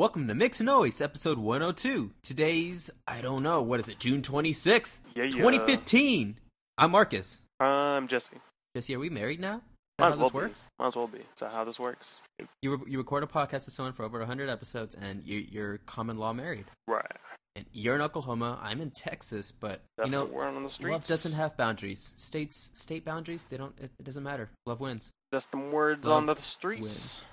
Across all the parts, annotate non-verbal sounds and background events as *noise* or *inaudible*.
Welcome to Mix and Noise, episode 102. Today's, I don't know, what is it, June 26th, Yeah, yeah. 2015. I'm Marcus. I'm Jesse. Jesse, are we married now? Might how as well this works? be. Might as well be. Is that how this works? You, re- you record a podcast with someone for over 100 episodes, and you, you're common law married. Right. And you're in Oklahoma, I'm in Texas, but, That's you know, the word on the streets. love doesn't have boundaries. States, state boundaries, they don't, it, it doesn't matter. Love wins. That's the words Love on the streets. wins.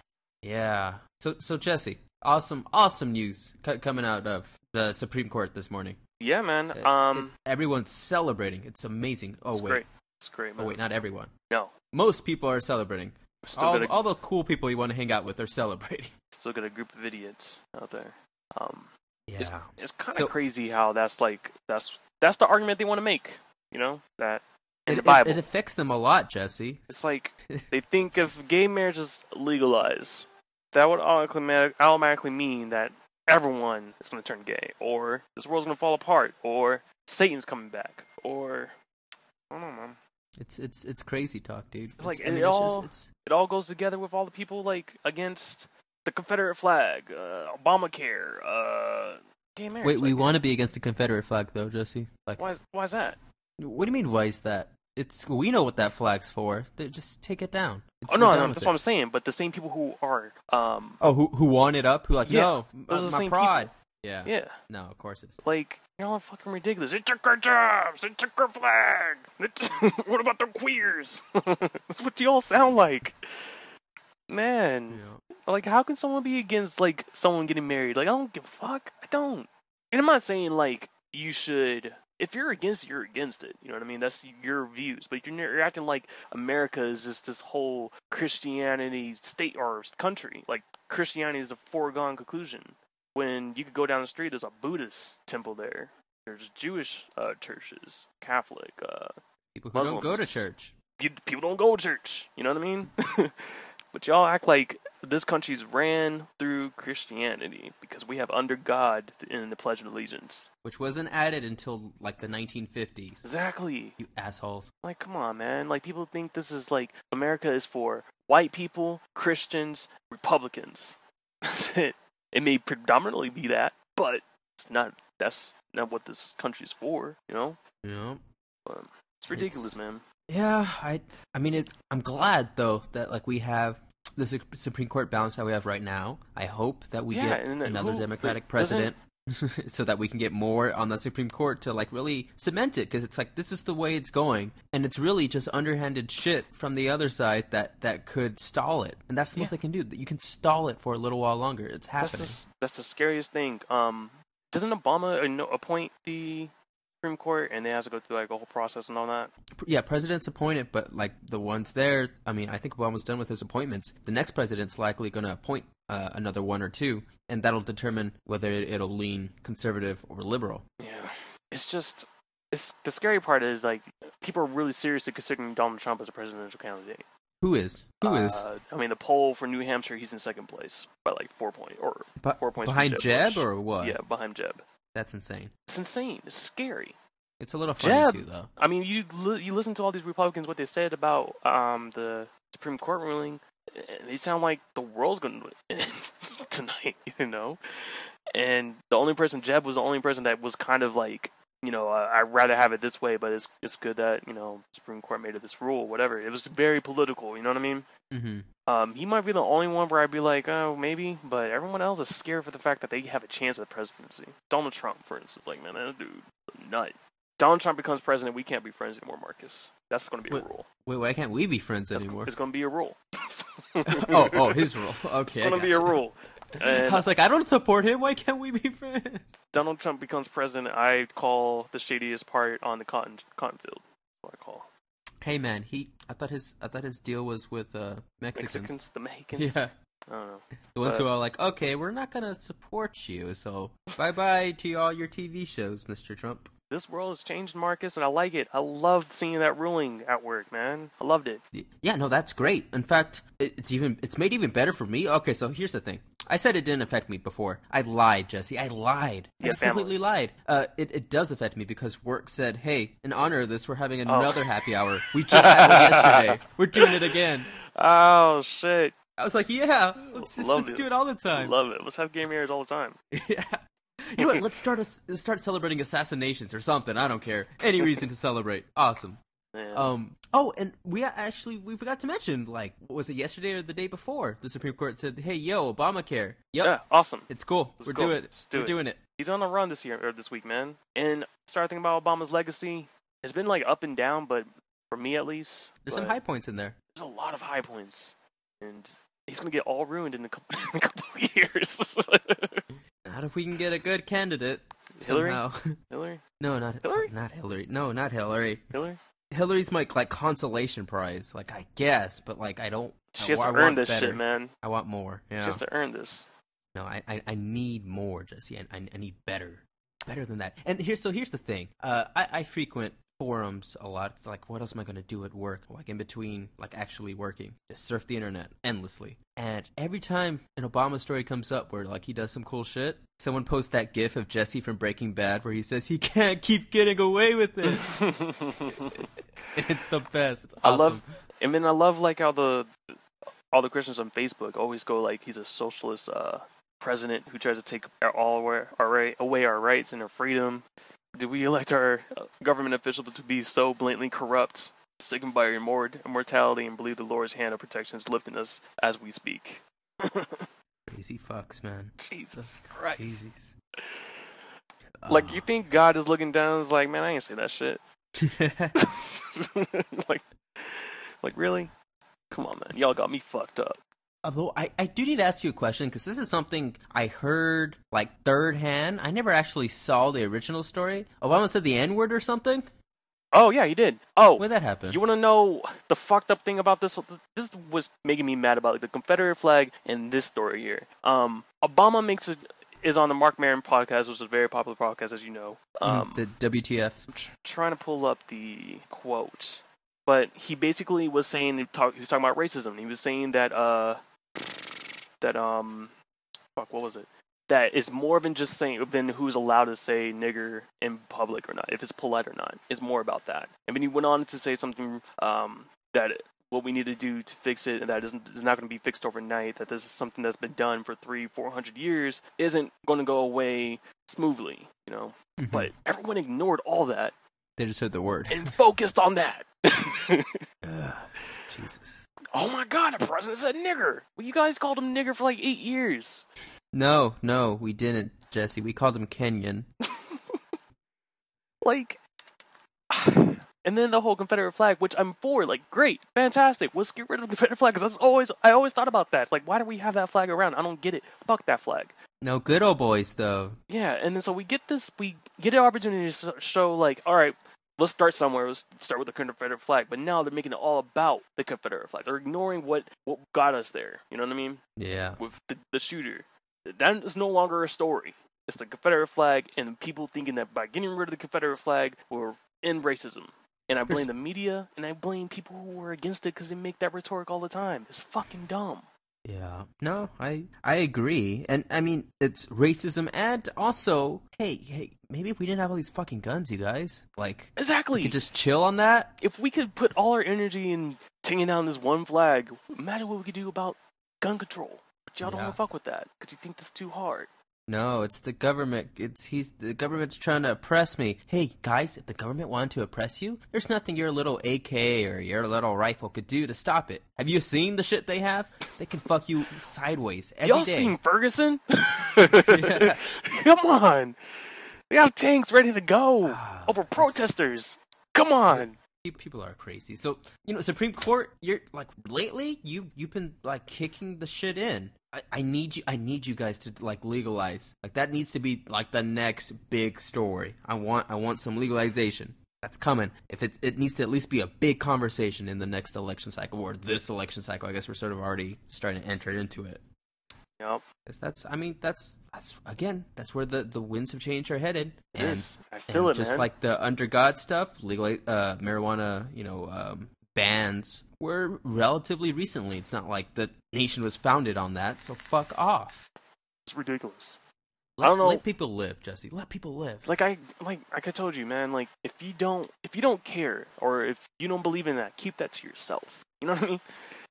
Yeah. So, so Jesse, awesome, awesome news c- coming out of the Supreme Court this morning. Yeah, man. It- Um, it- everyone's celebrating. It's amazing. Oh it's wait, great. It's great, man. oh wait, not everyone. No. Most people are celebrating. Still All, a, all the cool people you want to hang out with are *laughs* celebrating. still got a group of idiots out there. Um, Yeah. it's kind of So- crazy how that's like that's that's the argument they want to make. You know that in It, the it- it affects them a lot, Jesse. It's like *laughs* they think if gay marriage is legalized, that would automatically mean that everyone is going to turn gay, or this world's going to fall apart, or Satan's coming back, or I don't know, man. It's it's it's crazy talk, dude. It's like, I mean, it all- it's- It all goes together with all the people like against the Confederate flag, uh, Obamacare, uh, gay marriage. wait, we want to be against the Confederate flag, though, Jesse. Like, Why? Is, why is that? what do you mean? Why is that? It's we know what that flag's for. They just take it down. It's Oh no, no, that's it. what I'm saying. But the same people who are, um, Oh, who who won it up? Who like Yeah, no, those my, are the same pride. Yeah. yeah, No, of course it's. like y'all are all fucking ridiculous. They took our jobs. They took our flag. Took- *laughs* what about the queers? *laughs* That's what you all sound like, man. Yeah. Like, how can someone be against like someone getting married? Like, I don't give a fuck. I don't. And I'm not saying like you should. If you're against it, you're against it. You know what I mean? That's your views. But you're, acting like America is just this whole Christianity state or country. Like Christianity is a foregone conclusion. When you could go down the street, there's a Buddhist temple there. There's Jewish uh, churches, Catholic. Uh, People who don't go to church. you, people don't go to church. You know what I mean? *laughs* but y'all act like this country's ran through Christianity because we have under God in the Pledge of Allegiance. which wasn't added until like the 1950s. Exactly. You assholes. Like, come on, man. Like, people think this is like America is for white people, Christians, Republicans. *laughs* That's it. It may predominantly be that, but it's not. That's not what this country's for. You know? Know? But it's ridiculous, It's- man. Yeah, I I mean it I'm glad though that like we have the Su- Supreme Court balance that we have right now. I hope that we Yeah, get another who- Democratic president *laughs* so that we can get more on the Supreme Court to like really cement it because it's like this is the way it's going and it's really just underhanded shit from the other side that that could stall it. And that's the most Yeah. they can do. That You can stall it for a little while longer. It's That's happening. the, that's the scariest thing. Um, doesn't Obama uh, appoint the Supreme Court and they have to go through like a whole process and all that? yeah, presidents appointed, but like the ones there, I mean, I think Obama's done with his appointments. The next president's likely going to appoint uh, another one or two, and that'll determine whether it, it'll lean conservative or liberal. Yeah, it's just it's the scary part is like people are really seriously considering Donald Trump as a presidential candidate. Who is? Who is Uh, I mean, the poll for New Hampshire, he's in second place by like four point or four points behind Jeb Jeb or what? yeah, behind Jeb. That's insane. It's insane. It's scary. It's a little funny Jeb. too, though. I mean, you li- you listen to all these Republicans what they said about um the Supreme Court ruling. They sound like the world's going to end tonight, you know. And the only person Jeb was the only person that was kind of like, you know, uh, I'd rather have it this way, but it's it's good that you know Supreme Court made it this rule, whatever. It was very political, you know what I mean? hmm Um, he might be the only one where I'd be like, oh, maybe, but everyone else is scared for the fact that they have a chance at the presidency. Donald Trump, for instance, like, man, that dude, nut. Donald Trump becomes president, we can't be friends anymore, Marcus. That's going to be a rule. Wait, why can't we be friends That's, anymore? It's going to be a rule. *laughs* oh, oh, his rule. *laughs* Okay, It's going to be a gotcha. Rule. I was like, I don't support him. Why can't we be friends? Donald Trump becomes president, I call the shadiest part on the cotton cotton field. What I call Hey, man, he. I thought his. I thought his deal was with uh, Mexicans. Mexicans, the Mexicans. Yeah. I don't know. The ones But- who are like, okay, we're not gonna support you, so bye bye to all your TV shows, Mr. Trump. This world has changed, Marcus, and I like it. I loved seeing that ruling at work, man. I loved it. Yeah, no, that's great. In fact, it's even it's made even better for me. Okay, so here's the thing. I said it didn't affect me before. I lied, Jesse. I lied. I just family. completely lied. Uh, it, it does affect me because work said, hey, in honor of this, we're having Oh. another happy hour. We just had one yesterday. *laughs* We're doing it again. Oh shit! I was like, yeah, let's, let's do it all the time. Love it. Let's have game marriage all the time. *laughs* yeah. You know what? Let's start us start celebrating assassinations or something. I don't care. Any reason to celebrate. Awesome. Yeah. Um. Oh, and we actually we forgot to mention like was it yesterday or the day before? The Supreme Court said, "Hey, yo, Obamacare. Yep, yeah, awesome. it's cool. Let's We're go. doing it. Do We're it. doing it." He's on the run this year or this week, man. And start thinking about Obama's legacy. It's been like up and down, but for me at least, There's some high points in there. There's a lot of high points, and he's gonna get all ruined in a couple, *laughs* in a couple of years. *laughs* Not if we can get a good candidate. Hillary? Somehow. *laughs* Hillary, no, not Hillary? Not Hillary. No, not Hillary. Hillary, Hillary's my like consolation prize. Like I guess, but like I don't. she has I, to I earn this better. shit, man. I want more. Yeah. She has to earn this. No, I, I, I need more, Jesse. I, I, I need better, better than that. And here's so here's the thing. Uh, I, I frequent forums a lot. Like, what else am I gonna do at work? Like in between, like actually working, just surf the internet endlessly. And every time an Obama story comes up where like he does some cool shit, someone posts that GIF of Jesse from Breaking Bad where he says he *laughs* can't keep getting away with it. *laughs* it's the best. It's I love, awesome. I mean, I love like how the all the Christians on Facebook always go like he's a socialist uh, president who tries to take our, all right, away our rights and our freedom. Did we elect our government officials to be so blatantly corrupt, sickened by our immor- immortality, and believe the Lord's hand of protection is lifting us as we speak? *laughs* crazy fucks, man. Jesus Christ! Crazies. Like you think God is looking down? and is like, man, I ain't say that shit. *laughs* *laughs* like, like really? Come on, man. Y'all got me fucked up. Although I, I do need to ask you a question because this is something I heard like third hand. I never actually saw the original story. Obama said the N word or something. Oh yeah, you did. Oh, When that happened. You want to know the fucked up thing about this? This was making me mad about like, the Confederate flag and this story here. Um, Obama makes it is on the Marc Maron podcast, which is a very popular podcast, as you know. Um, the WTF? I'm tr- trying to pull up the quote, but he basically was saying he, talk, he was talking about racism. He was saying that uh that um fuck what was it? That is more than just saying than who's allowed to say nigger in public or not, if it's polite or not. It's more about that. And then he went on to say something um that what we need to do to fix it and that isn't is not going to be fixed overnight that this is something that's been done for three four hundred years isn't going to go away smoothly you know Mhm. but everyone ignored all that they just heard the word. and focused on that. *laughs* Ugh, Jesus. Oh my god, the president said nigger. Well, you guys called him nigger for like eight years. No, no, we didn't, Jesse. We called him Kenyan. *laughs* Like, *sighs* and then the whole Confederate flag, which I'm for, like, great, fantastic. Let's get rid of the Confederate flag because that's always I always thought about that. Like, why do we have that flag around? I don't get it. Fuck that flag. No, good old boys though. Yeah, and then so we get this, we get an opportunity to show, like, all right, let's start somewhere. Let's start with the Confederate flag. But now they're making it all about the Confederate flag. They're ignoring what what got us there. You know what I mean? Yeah. with the, the shooter. That is no longer a story. It's the Confederate flag and people thinking that by getting rid of the Confederate flag, we're in racism. And I blame the media and I blame people who were against it because they make that rhetoric all the time. It's fucking dumb. Yeah. No, I I agree. And I mean, it's racism and also, hey, hey, maybe if we didn't have all these fucking guns, you guys, like Exactly. we could just chill on that. if we could put all our energy in taking down this one flag, imagine what we could do about gun control. But y'all don't want to fuck with that because you think that's too hard. No, it's the government. It's he's the government's trying to oppress me. Hey guys, if the government wanted to oppress you, there's nothing your little AK or your little rifle could do to stop it. Have you seen the shit they have? They can fuck you sideways every Y'all day. seen Ferguson? Yeah. *laughs* *laughs* Come on. They have tanks ready to go Ah, over protesters. Come on. Pe- People are crazy. So you know, Supreme Court, you're like lately you you've been like kicking the shit in. I, I need you. I need you guys to like legalize. Like that needs to be like the next big story. I want. I want some legalization. That's coming. If it it needs to at least be a big conversation in the next election cycle or this election cycle. I guess we're sort of already starting to enter into it. Yep. that's. I mean, that's that's again. That's where the the winds of change are headed. And is. I feel and it, just man. like the under God stuff, legal uh, marijuana, you know, um, bans were relatively recently. It's not like the nation was founded on that. So fuck off. it's ridiculous. Let, I don't know. Let people live, Jesse. Let people live. Like I like like I told you, man, like if you don't if you don't care or if you don't believe in that, keep that to yourself. You know what I mean?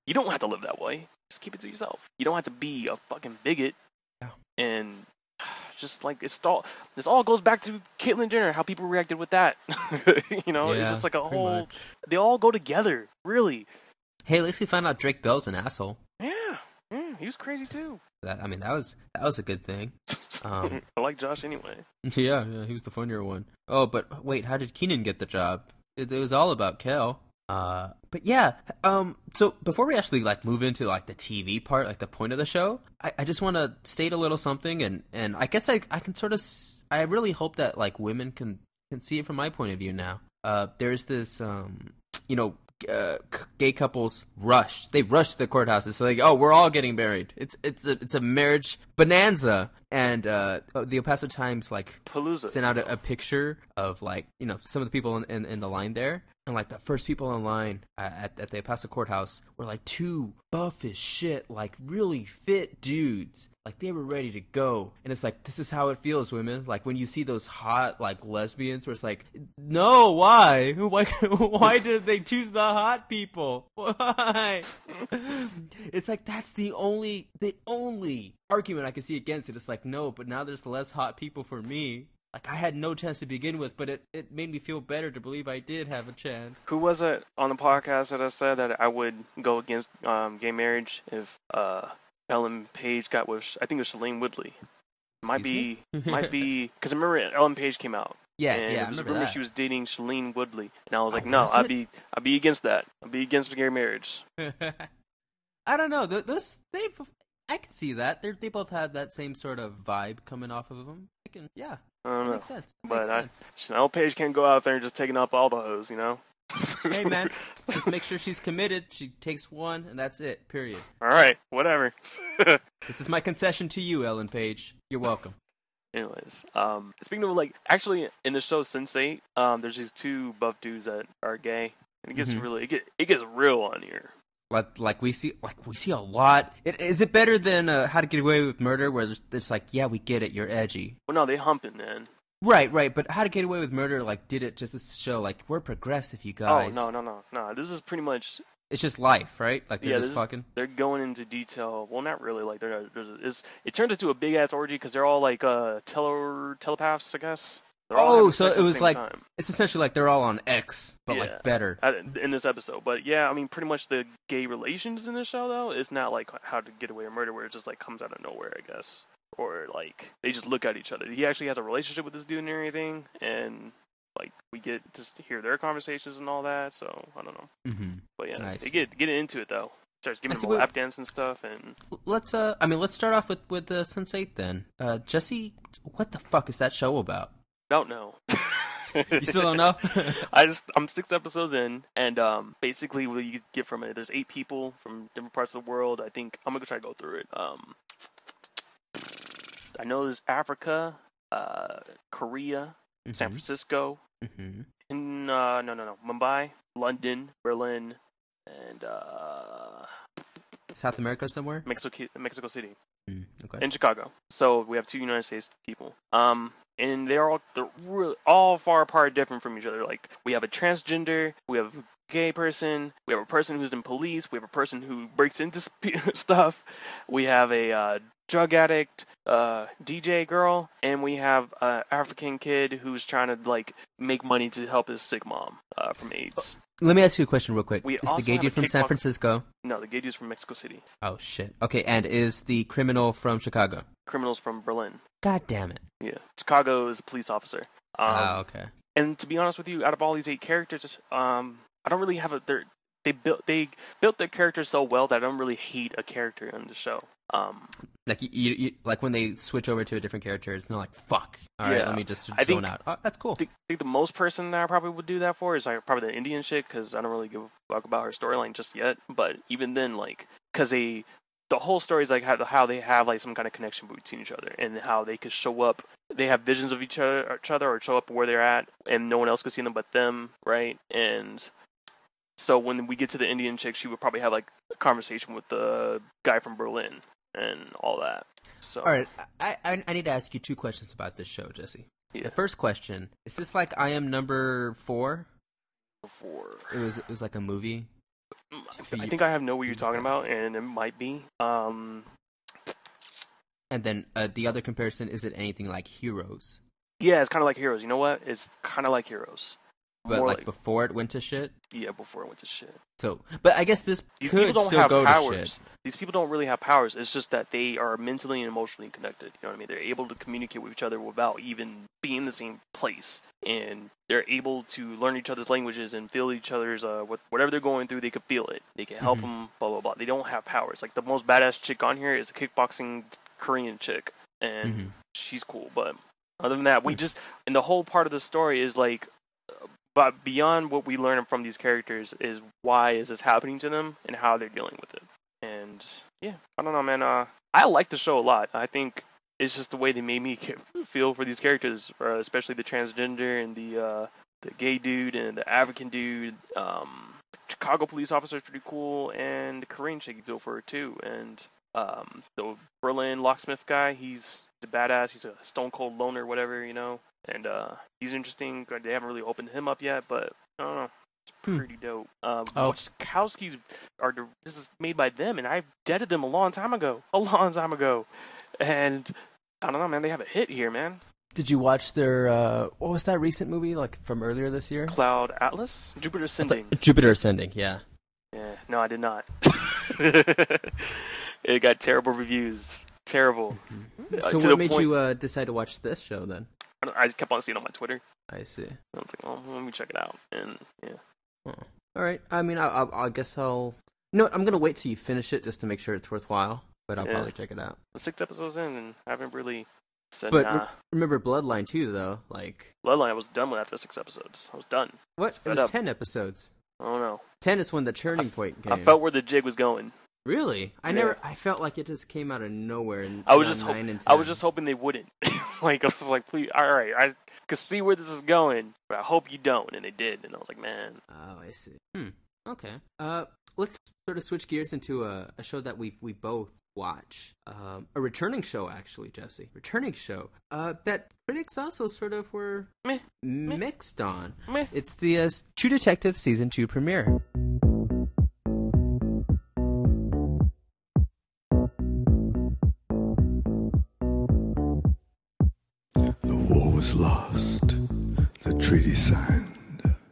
You don't have to live that way. Just keep it to yourself. You don't have to be a fucking bigot. Yeah. And *sighs* just like it's all this all goes back to Caitlyn Jenner, how people reacted with that. *laughs* you know, Yeah, it's just like a whole. much. They all go together, really. Hey, at least we found out Drake Bell's an asshole. Yeah, yeah, he was crazy too. That I mean, that was that was a good thing. *laughs* Um, I like Josh anyway. *laughs* Yeah, yeah, he was the funnier one. Oh, but wait, how did Kenan get the job? It, it was all about Kel. Uh, but yeah, um, so before we actually like move into like the TV part, like the point of the show, I, I just want to state a little something, and and I guess I I can sort of s- I really hope that like women can can see it from my point of view now. Uh, there's this um, you know. Uh, gay couples rush. They rush to the courthouses. It's like, oh, we're all getting married. It's it's a it's a marriage bonanza. And uh, the El Paso Times like Palooza. sent out a, a picture of like you know some of the people in, in, in the line there and like the first people in line uh, at, at the El Paso courthouse were like two buff as shit like really fit dudes. Like they were ready to go. And it's like this is how it feels women. Like when you see those hot like lesbians where it's like no why? *laughs* Why why *laughs* did they choose the hot people? *laughs* Why? It's like that's the only the only argument I can see against it. It's like no, but now there's less hot people for me. Like I had no chance to begin with, but it, it made me feel better to believe I did have a chance. Who was it on the podcast that I said that I would go against um, gay marriage if uh, Ellen Page got with I think it was Shailene Woodley. Might Excuse be, *laughs* might be, because I remember Ellen Page came out. Yeah, and yeah, I it was remember that. she was dating Shailene Woodley, and I was Oh, like, no, I'd be, I'd be against that. I'd be against gay marriage. *laughs* I don't know. th- Those they, I can see that. They they both had that same sort of vibe coming off of them. I can, yeah, I don't know. makes sense. That But I- sense. Chanel Page can't go out there and just taking up all the hoes, you know. *laughs* Hey man, *laughs* just make sure she's committed. She takes one, and that's it. Period. all right, whatever. *laughs* This is my concession to you, Ellen Page. You're welcome. Anyways, um, speaking of like, actually in the show Sense8, um, there's these two buff dudes that are gay, and it gets Mhm. really, it, get, it gets real on here. Like, like we see, like we see a lot. It, is it better than uh, How to Get Away with Murder, where it's like, yeah, we get it, you're edgy. Well, no, they humping, man. Right, right. But How to Get Away with Murder, like, did it just to show, like, we're progressive, you guys. Oh no, no, no, no. This is pretty much It's just life, right? Like they're Yeah, just fucking. they're going into detail. Well, not really. Like they're it's, it turns into a big ass orgy because they're all like uh tele telepaths, I guess. Oh, so it was like- time. It's essentially like they're all on X, but Yeah. like better. Uh, in this episode. But yeah, I mean, pretty much the gay relations in this show though is not like How to Get Away with Murder, where it just like comes out of nowhere, I guess, or like they just look at each other. He actually has a relationship with this dude and everything, and like we get to hear their conversations and all that. So I don't know, mm-hmm. but yeah, Nice. they get get into it though. Starts giving him lap dance and stuff, and Let's. uh I mean, let's start off with with the Sense Eight then. Uh Jesse, what the fuck is that show about? Don't know. *laughs* You still don't know? *laughs* I just I'm six episodes in, and um, basically what you get from it, there's eight people from different parts of the world. I think I'm gonna try to go through it. Um, I know there's Africa, uh, Korea, San Francisco, hmm in uh, no no no Mumbai, London, Berlin, and uh, South America somewhere. Mexico Mexico City. Mm, okay. in Chicago. So we have two United States people. Um, and they're all they're really all far apart, different from each other. Like we have a transgender, we have gay person, we have a person who's in police, we have a person who breaks into sp- *laughs* stuff, we have a uh, drug addict, uh, DJ girl, and we have a African kid who's trying to like make money to help his sick mom uh, from AIDS. Let me ask you a question real quick. We is the gay dude from San Francisco? No, the gay dude's from Mexico City. Oh shit. Okay, and is the criminal from Chicago? Criminals from Berlin. God damn it. Yeah, Chicago is a police officer. Um, Ah, okay. and to be honest with you, out of all these eight characters, um, I don't really have a. They're, they built they built their characters so well that I don't really hate a character in the show. Um, Like you, you, you, like when they switch over to a different character, it's not like fuck. All right, Yeah. let me just I zone think- out. Oh, that's cool. I think, the most person that I probably would do that for is like probably the Indian chick because I don't really give a fuck about her storyline just yet. But even then, like, because they the whole story is like how, how they have like some kind of connection between each other and how they could show up. They have visions of each other, each other or show up where they're at, and no one else could see them but them, right? And so when we get to the Indian chick, she would probably have like a conversation with the guy from Berlin and all that. So All right, I, I I need to ask you two questions about this show, Jesse. Yeah. The first question is this like I am number four? before It was it was like a movie. I think I have know what you're talking about, and it might be. Um, And then uh, the other comparison is it anything like Heroes, yeah, it's kind of like Heroes. You know what? It's kind of like Heroes. But More like, like- before it went to shit. Yeah, before it went to shit. So, but I guess this These could people don't have powers. These people don't really have powers. It's just that they are mentally and emotionally connected. You know what I mean? They're able to communicate with each other without even being in the same place, and they're able to learn each other's languages and feel each other's uh, what whatever they're going through. They can feel it. They can help Mhm. them. Blah blah blah. They don't have powers. Like the most badass chick on here is a kickboxing Korean chick, and Mhm. she's cool. But other than that, we Hmm. just and the whole part of the story is like, but beyond what we learn from these characters is why is this happening to them and how they're dealing with it. And yeah, I don't know, man. Uh, I like the show a lot. I think it's just the way they made me *laughs* feel for these characters, uh, especially the transgender and the uh, the gay dude and the African dude. Um, Chicago police officer is pretty cool, and the Korean chick you feel for her too. And um, the Berlin locksmith guy, he's a badass. He's a stone cold loner, whatever, you know. And uh, he's interesting. They haven't really opened him up yet, but I don't know. It's Hmm. pretty dope. Um, Oh. Wachowskis are this is made by them, and I've deaded them a long time ago, a long time ago. And I don't know, man. They have a hit here, man. Did you watch their uh, what was that recent movie like from earlier this year? Cloud Atlas, Jupiter Ascending. Jupiter Ascending. Yeah. Yeah, no, I did not. *laughs* it got terrible reviews. Terrible. Uh, So to what made point- you uh, decide to watch this show then? I I kept on seeing it on my Twitter. I see. And I was like, oh, let me check it out. And yeah, hmm. All right. I mean, I, I, I guess I'll. You know what? I'm gonna wait till you finish it just to make sure it's worthwhile. But I'll Yeah. probably check it out. I'm six episodes in, and I haven't really said But nah. re- remember Bloodline too, though. Like Bloodline, I was done with after six episodes. I was done. what? It was up. ten episodes. I don't know. Ten is when the turning point came. I felt where the jig was going. Really. I Yeah. never. I felt like it just came out of nowhere. And I was just hop- nine and I was just hoping they wouldn't. *laughs* like I was like, please, all right, I could see where this is going, but I hope you don't. And they did, and I was like, man, Oh, I see. Hmm. Okay. Uh, let's sort of switch gears into a, a show that we we both watch. Um, a returning show, actually, Jesse. Returning show. Uh, that critics also sort of were Meh. mixed on. meh. It's the uh, True Detective season two premiere. Treaty signed,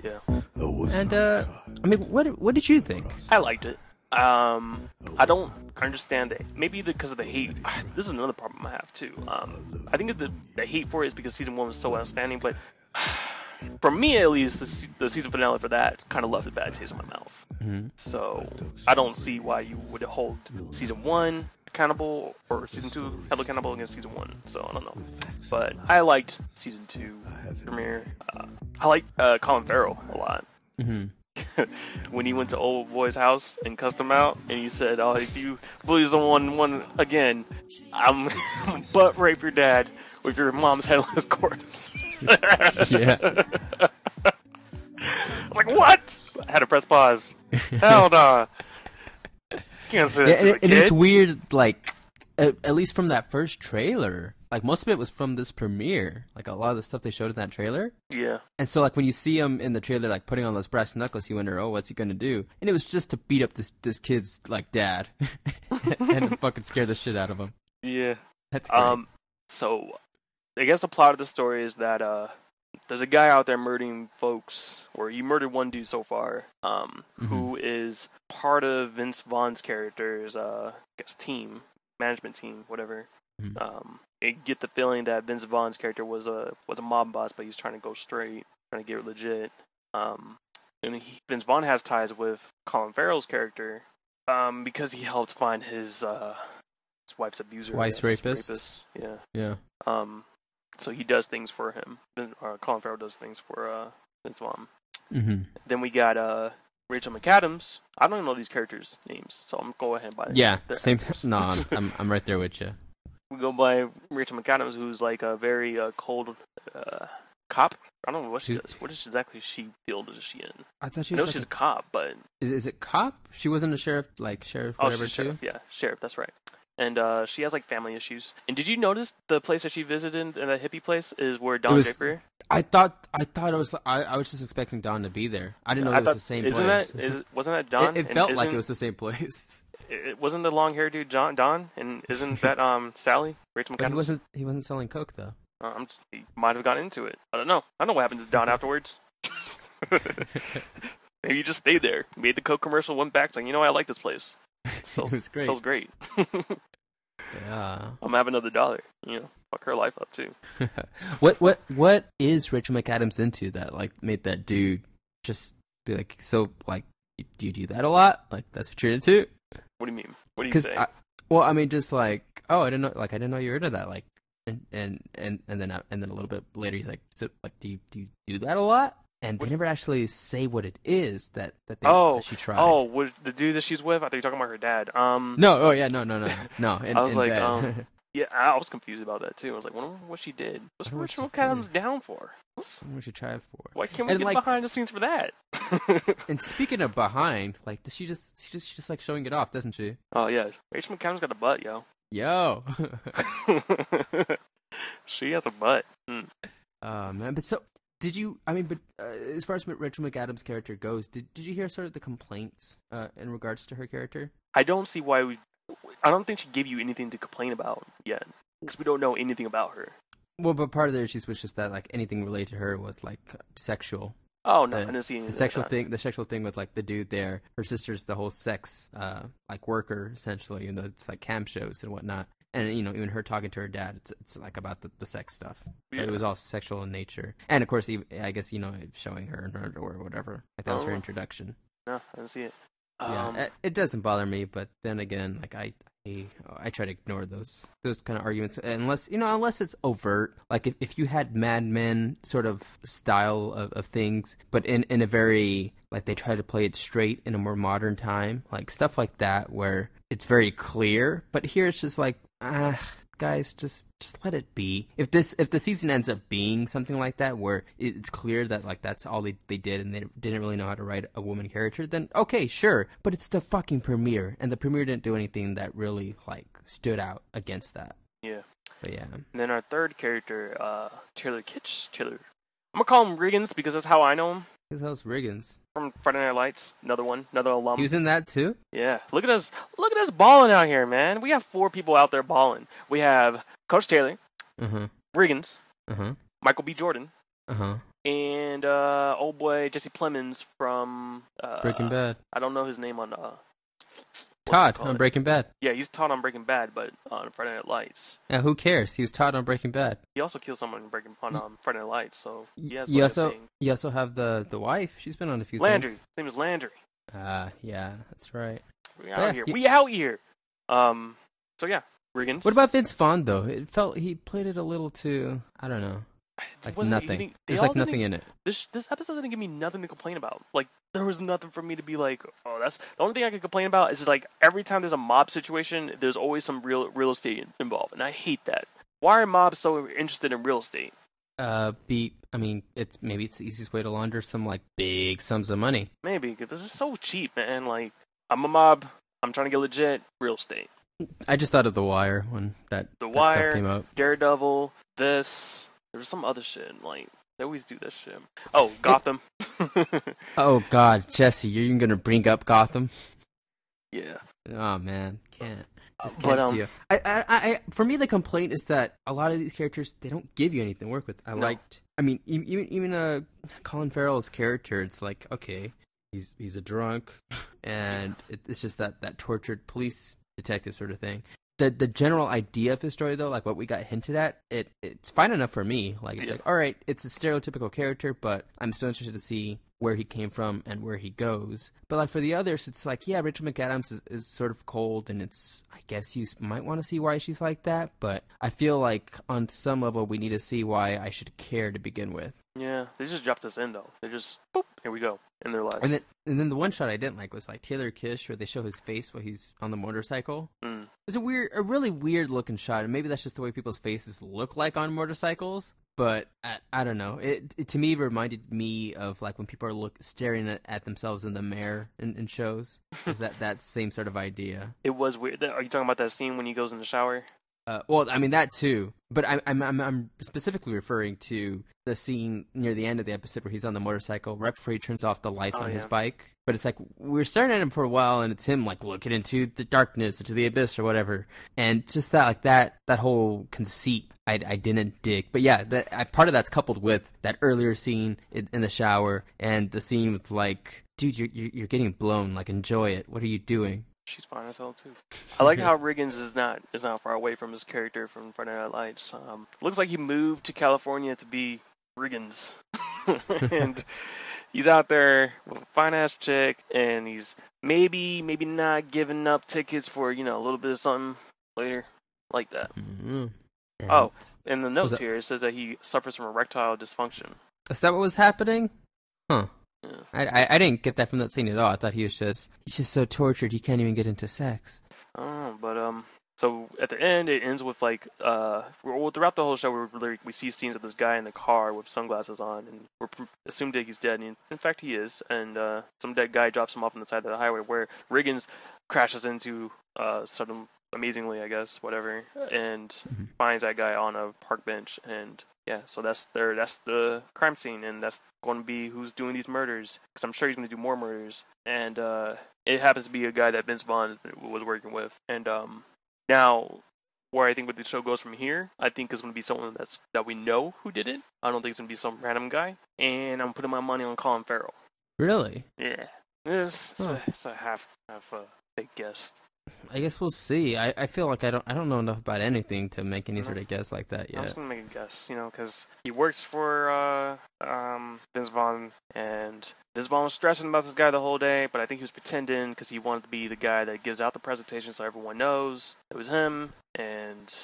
Yeah, there was And uh, God. I mean, what what did you think? I liked it. Um, I don't understand it. Maybe because of the hate. *sighs* This is another problem I have too. Um, I think the the hate for it is because season one was so outstanding, but *sighs* for me at least, the, the season finale for that kind of left a bad taste in my mouth. Mhm. So I don't see why you would hold season one accountable or season two held accountable against season one. So I don't know. But I liked season two premiere. Uh, I like uh, Colin Farrell a lot. Mm-hmm. *laughs* when he went to old boy's house and cussed him out, and he said, "Oh, if you bully someone one one again, I'm *laughs* butt rape your dad with your mom's headless corpse." *laughs* Yeah. I was like, "What?" I had to press pause. Hell no. Can't that Yeah, to and, a and it's weird, like at, at least from that first trailer. Like most of it was from this premiere. Like a lot of the stuff they showed in that trailer. Yeah, And so, like when you see him in the trailer, like putting on those brass knuckles, you wonder, oh, what's he gonna do? And it was just to beat up this this kid's like dad, *laughs* and to fucking scare the shit out of him. yeah. That's great. Um, so I guess the plot of the story is that uh, there's a guy out there murdering folks, or he murdered one dude so far, um, who is part of Vince Vaughn's character's, uh, I guess team, management team, whatever. Mhm. Um, you get the feeling that Vince Vaughn's character was a was a mob boss, but he's trying to go straight, trying to get legit. Um, and he, Vince Vaughn has ties with Colin Farrell's character, um, because he helped find his uh, his wife's abuser, I wife's guess, rapist? Yeah. yeah. Um, so he does things for him. Uh, Colin Farrell does things for uh, Vince Vaughn. hmm Then we got uh, Rachel McAdams. I don't even know these characters' names, so I'm going to go ahead by Yeah. their Same. actors. *laughs* No, I'm, *laughs* I'm I'm right there with you. we go by Rachel McAdams, who's like a very uh, cold uh, cop. I don't know what she She's- does. What is exactly she field is she in? I thought she I know was. she's Like a cop, but is is it cop? She wasn't a sheriff, like sheriff, oh, whatever she's too. sheriff. Yeah, sheriff. That's right. And uh, she has like family issues. And did you notice the place that she visited, in that hippie place, is where Don was- Draper? I thought I thought it was I, I was just expecting Don to be there. I didn't know I it was thought- the same isn't place. that is *laughs* wasn't that Don? it, it felt like it was the same place. *laughs* It wasn't the long haired dude John Don, and isn't *laughs* that um Sally Rachel McAdams? he wasn't he wasn't selling coke though. Uh, just, he might have gotten into it. I don't know. I don't know what happened to Don afterwards. Maybe you just stayed there, made the Coke commercial, went back, saying, you know, what? I like this place. *laughs* It was great. Sells great. *laughs* Yeah. I'm gonna have another dollar. You know, fuck her life up too. *laughs* what what what is Rachel McAdams into that like made that dude just be like so like do you do that a lot? Like that's what you're into? What do you mean? What do you say? well, I mean, just like oh, I didn't know like I didn't know you were into that. Like and and and and then and then a little bit later he's like so like do you do you do that a lot? And they never actually say what it is that that, they, Oh, that she tried. Oh, what, the dude that she's with? I thought you were talking about her dad. Um, no, oh yeah, no, no, no, no. *laughs* In, I was like, um, *laughs* yeah, I was confused about that too. I was like, wonder what she did. What's Rachel she. McAdams down for? What's- what try it for? Why can't we And, get like- behind the scenes for that? *laughs* And speaking of behind, like does she just she just she just like showing it off, doesn't she? oh yeah, Rachel McAdams got a butt, yo. Yo. she has a butt. Mm. Oh man, but so did you? I mean, but uh, as far as Rachel McAdams' character goes, did did you hear sort of the complaints uh, in regards to her character? I don't see why we. I don't think she gave you anything to complain about yet, because we don't know anything about her. Well, but part of the issues was just that like anything related to her was like sexual. Oh no, The- I didn't see anything. The sexual that. thing, the sexual thing with like the dude there. Her sister's the whole sex, uh, like worker essentially, even though it's like cam shows and whatnot. And you know, even her talking to her dad, it's it's like about the, the sex stuff. So Yeah. it was all sexual in nature, and of course, I guess you know, showing her in her underwear or whatever. Like that was her Oh. introduction. No, I didn't see it. Yeah, Um, it, it doesn't bother me, but then again, like I, I, I try to ignore those those kind of arguments unless you know unless it's overt. Like if, if you had Mad Men sort of style of, of things, but in in a very like they try to play it straight in a more modern time, like stuff like that where it's very clear. But here it's just like ah. Guys, just just let it be. If this if the season ends up being something like that, where it's clear that like that's all they they did and they didn't really know how to write a woman character, then okay, sure. But it's the fucking premiere, and the premiere didn't do anything that really like stood out against that. yeah. But yeah, And then our third character, uh, Taylor Kitsch. Taylor. I'm gonna call him Riggins because that's how I know him who the hell's Riggins? from Friday Night Lights. Another one, another alum. He was in that too. Yeah, look at us, look at us balling out here, man. We have four people out there balling. We have Coach Taylor, huh. Riggins, huh. Michael B. Jordan, Uh huh. and uh, old boy Jesse Plemons from uh, Breaking Bad. I don't know his name on uh, Todd on Breaking Bad. Yeah, he's Todd on Breaking Bad, but on Friday Night Lights. Yeah, who cares? He was Todd on Breaking Bad. He also killed someone in Breaking on um, Friday Night Lights, so he has you like, also you also have the the wife. She's been on a few Landry. things. His name is Landry. Ah, yeah, that's right. We out Yeah, here. you- We out here. Um. So yeah, Riggins. What about Vince Vaughn though? It felt he played it a little too. I don't know. Like nothing. There's like nothing in it. This this episode didn't give me nothing to complain about. Like there was nothing for me to be like, oh, that's the only thing I could complain about is like every time there's a mob situation, there's always some real real estate involved, and I hate that. Why are mobs so interested in real estate? Uh, be. I mean, it's maybe it's the easiest way to launder some like big sums of money. Maybe because this is so cheap, man. Like I'm a mob. I'm trying to get legit real estate. I just thought of The Wire when that, The that Wire. stuff came up. Daredevil. This. There's some other shit. Like they always do this shit. Oh, Gotham. *laughs* Oh God, Jesse, you're even gonna bring up Gotham? yeah. Oh man, can't. Just can't um, deal. I, I, I, for me, the complaint is that a lot of these characters they don't give you anything to work with. I No. liked. I mean, even even uh, Colin Farrell's character. It's like okay, he's he's a drunk, and it, it's just that that tortured police detective sort of thing. The the general idea of his story though, like what we got hinted at, it it's fine enough for me. Like it's Yeah. like all right, it's a stereotypical character, but I'm still interested to see where he came from and where he goes. But like for the others, it's like yeah, Rachel McAdams is, is sort of cold, and it's I guess you might want to see why she's like that. But I feel like on some level we need to see why I should care to begin with. Yeah. They just dropped us in though. They just boop. Here we go in their lives. And then and then the one shot I didn't like was like Taylor Kitsch, where they show his face while he's on the motorcycle. Mm. It's a weird, a really weird looking shot, and maybe that's just the way people's faces look like on motorcycles. But I, I don't know. It, it to me reminded me of like when people are look staring at, at themselves in the mirror in, in shows. *laughs* Is that that same sort of idea? It was weird. Are you talking about that scene when he goes in the shower? Uh, well, I mean that too, but I, I'm I'm I'm specifically referring to the scene near the end of the episode where he's on the motorcycle right before he turns off the lights Oh, on his bike. But it's like we're staring at him for a while, and it's him like looking into the darkness, into the abyss, or whatever, and just that like that that whole conceit. I, I didn't dig, but yeah, that I, part of that's coupled with that earlier scene in, in the shower and the scene with like, dude, you're you're you're getting blown. Like, enjoy it. What are you doing? She's fine as hell too. I like how Riggins is not is not far away from his character from Friday Night Lights. Um, looks like he moved to California to be Riggins, *laughs* and he's out there with a fine ass chick, and he's maybe maybe not giving up tickets for you know a little bit of something later, like that. Mm-hmm. Oh. In the notes here, it says that he suffers from erectile dysfunction. Is that what was happening? Huh. Yeah. I, I I didn't get that from that scene at all. I thought he was just he's just so tortured he can't even get into sex. Oh, but um, so at the end it ends with like uh, well throughout the whole show we we we see scenes of this guy in the car with sunglasses on, and we're assumed that he's dead, and in fact he is, and uh, some dead guy drops him off on the side of the highway where Riggins crashes into uh, some amazingly I guess whatever, and Mhm. finds that guy on a park bench, and yeah, so that's their that's the crime scene, and that's going to be who's doing these murders, because I'm sure he's going to do more murders, and uh, it happens to be a guy that Vince Vaughn was working with, and um, now where I think what the show goes from here, I think is going to be someone that's that we know who did it. I don't think it's going to be some random guy, and I'm putting my money on Colin Farrell. Really? Yeah, it's, it's, Huh. a, it's a half half a big guess. I guess we'll see. I, I feel like I don't I don't know enough about anything to make any sort of guess like that yet. I'm just gonna make a guess, you know, because he works for uh, um, Vince Vaughn, and Vince Vaughn was stressing about this guy the whole day, but I think he was pretending because he wanted to be the guy that gives out the presentation so everyone knows it was him, and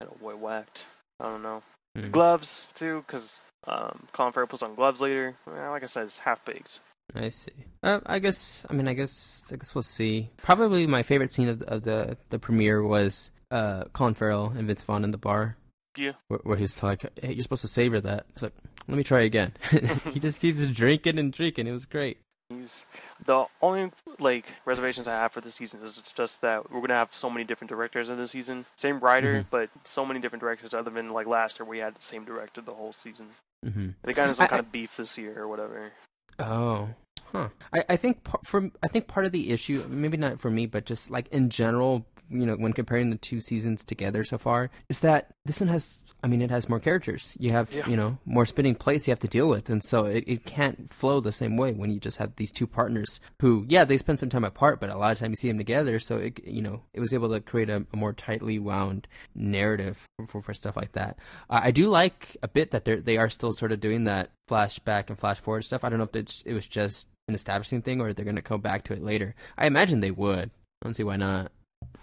I don't know, boy whacked. I don't know. The Hmm. gloves too, because um, Colin Farrell puts on gloves later. Well, like I said, it's half baked. I see. Uh, I guess. I mean, I guess. I guess we'll see. Probably my favorite scene of, of the the premiere was uh, Colin Farrell and Vince Vaughn in the bar. Yeah. Where, where he's like, "Hey, you're supposed to savor that." It's like, "Let me try again." *laughs* *laughs* he just keeps drinking and drinking. It was great. He's the only like reservations I have for this season is just that we're gonna have so many different directors in this season. Same writer, Mhm. but so many different directors. Other than like last year, we had the same director the whole season. Mm-hmm. They got in some I- kind of beef this year or whatever. Oh, huh. I, I think par- for I think part of the issue, maybe not for me, but just like in general, you know, when comparing the two seasons together so far, is that this one has. I mean, it has more characters. You have, Yeah. you know, more spinning plates you have to deal with, and so it, it can't flow the same way when you just have these two partners who, yeah, they spend some time apart, but a lot of time you see them together. So it, you know, it was able to create a, a more tightly wound narrative for, for stuff like that. Uh, I do like a bit that they they are still sort of doing that flashback and flash forward stuff. I don't know if it's, it was just an establishing thing or they're going to come back to it later. I imagine they would. I don't see why not.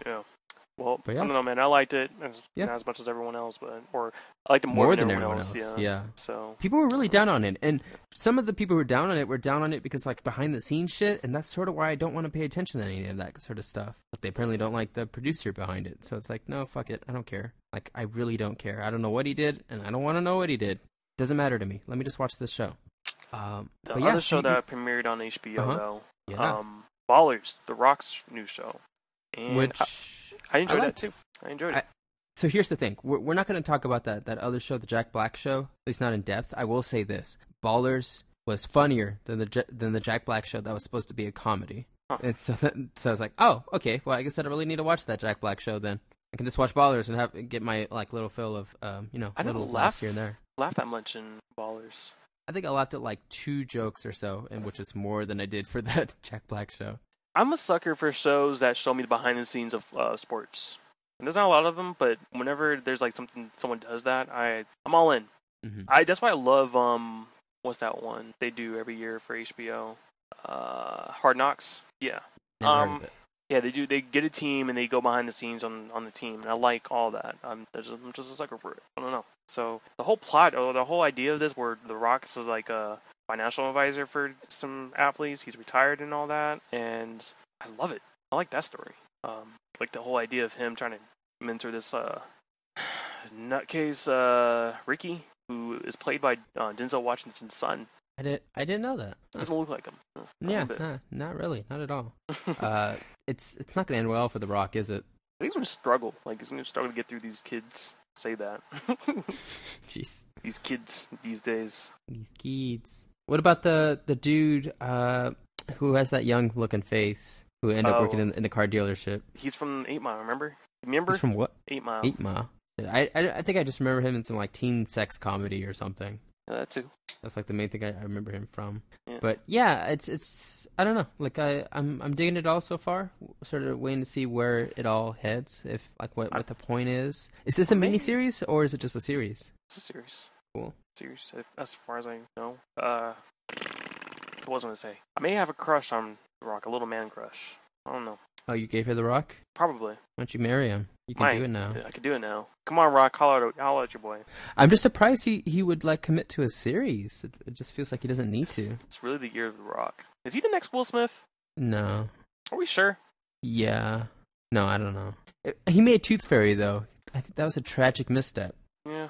Yeah. Well, But I don't know, man. I liked it as, Yeah. not as much as everyone else, but or I liked it more, More than, than everyone, everyone else. else. Yeah. yeah. So People were really down on it, and some of the people who were down on it were down on it because like behind the scenes shit, and that's sort of why I don't want to pay attention to any of that sort of stuff. But they apparently don't like the producer behind it, so it's like, no, fuck it, I don't care. Like I really don't care. I don't know what he did, and I don't want to know what he did. Doesn't matter to me. Let me just watch this show. Um, the but other yeah, show that premiered on HBO Uh-huh. though, yeah, um, Ballers, The Rock's new show, and which I, I enjoyed that too. I enjoyed I- it. so here's the thing we're, we're not going to talk about that that other show the jack black show at least not in depth i will say this ballers was funnier than the than the jack black show that was supposed to be a comedy Huh. and so that, so i was like oh okay well i guess i don't really need to watch that jack black show then i can just watch ballers and have get my like little fill of um you know I little laugh. laughs here and there Laugh that much in Ballers. i think i laughed at like two jokes or so and which is more than i did for *laughs* that jack black show I'm a sucker for shows that show me the behind the scenes of uh, sports. And there's not a lot of them, but whenever there's like something someone does that, I I'm all in. hmm I that's why I love um what's that one they do every year for HBO? Uh, Hard Knocks. Yeah, Never Um. Yeah. They do. They get a team and they go behind the scenes on on the team, and I like all that. I'm there's I'm just a sucker for it. I don't know. So the whole plot, or the whole idea of this, where the Rock is like a financial advisor for some athletes, he's retired and all that, and I love it. I like that story. Um, like the whole idea of him trying to mentor this uh *sighs* nutcase uh Ricky, who is played by uh, Denzel Washington's son. I didn't. I didn't know that. Doesn't look like him. Not Yeah, not really, not at all. *laughs* Uh, it's it's not going to end well for The Rock, is it? He's gonna struggle. Like he's gonna struggle to get through these kids. Say that. *laughs* Jeez, these kids these days. these kids. What about the the dude uh, who has that young looking face who ended up Oh. working in, in the car dealership? He's from Eight Mile. Remember? Remember He's from what? Eight Mile? Eight Mile. I, I I think I just remember him in some like teen sex comedy or something. Yeah, that too. That's like the main thing I, I remember him from. Yeah. But yeah, it's it's I don't know. Like I I'm I'm digging it all so far. Sort of waiting to see where it all heads. If like what what the point is. Is this a mini series or is it just a series? It's a series. Cool. Series, as far as I know. Uh, what was I gonna say? I may have a crush on Rock, a little man crush. I don't know. Oh, you gave her the rock. Probably. Why don't you marry him? You can do it now. I could do it now. Come on, Rock, holler at, holler at your boy. I'm just surprised he he would like commit to a series. It, it just feels like he doesn't need to. it's really the year of The Rock. Is he the next Will Smith? No. Are we sure? Yeah. No, I don't know. It- he made Tooth Fairy though. I think that was a tragic misstep. Yeah.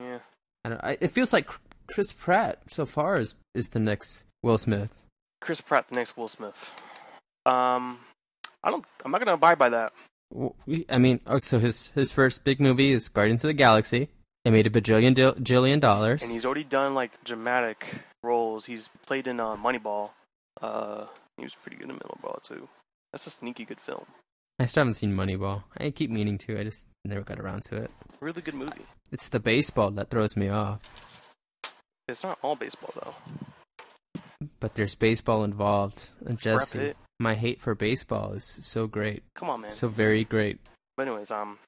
Yeah. I don't. I, it feels like Chris Pratt so far is is the next Will Smith. Chris Pratt, the next Will Smith. Um, I don't. I'm not gonna abide by that. We- I mean, oh, so his his first big movie is Guardians of the Galaxy. It made a bajillion dil- jillion dollars. And he's already done like dramatic roles. He's played in uh, Moneyball. Uh, he was pretty good in Moneyball too. That's a sneaky good film. I still haven't seen Moneyball. I keep meaning to. I just never got around to it. Really good movie. It's the baseball that throws me off. It's not all baseball though. But there's baseball involved. And Jesse. My hate for baseball is so great, Come on, man. so very great. but anyways, um,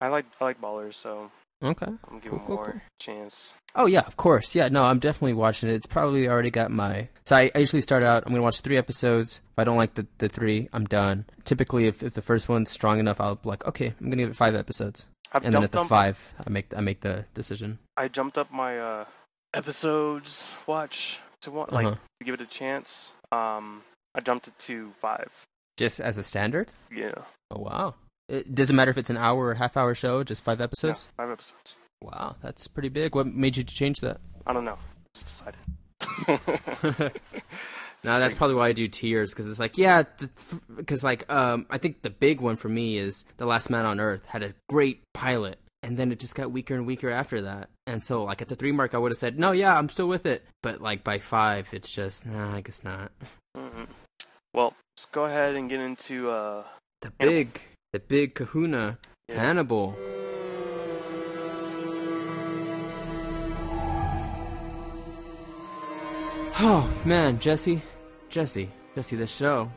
I like I like ballers, so Okay. I'm giving Cool, cool, more cool. chance. Oh yeah, of course. Yeah, no, I'm definitely watching it. It's probably already got my. So I, I usually start out. I'm gonna watch three episodes. If I don't like the, the three, I'm done. Typically, if, if the first one's strong enough, I'll be like, okay, I'm gonna give it five episodes, I've and then at the up. five, I make I make the decision. I jumped up my uh episodes watch to want like Uh-huh. to give it a chance. Um, I jumped it to five. Just as a standard. Yeah. Oh wow. It doesn't matter if it's an hour or half hour show. Just five episodes. Yeah, five episodes. Wow, that's pretty big. What made you change that? I don't know. Just decided. *laughs* *laughs* No, that's probably why I do tiers because it's like, yeah, because like, um, I think the big one for me is The Last Man on Earth had a great pilot, and then it just got weaker and weaker after that. And so, like at the three mark, I would have said, no, yeah, I'm still with it. But like by five, it's just, nah, I guess not. Mhm. Well, let's go ahead and get into uh The Hannibal. big, the big Kahuna, Yeah. Hannibal. Oh man, Jesse, Jesse, Jesse, the show.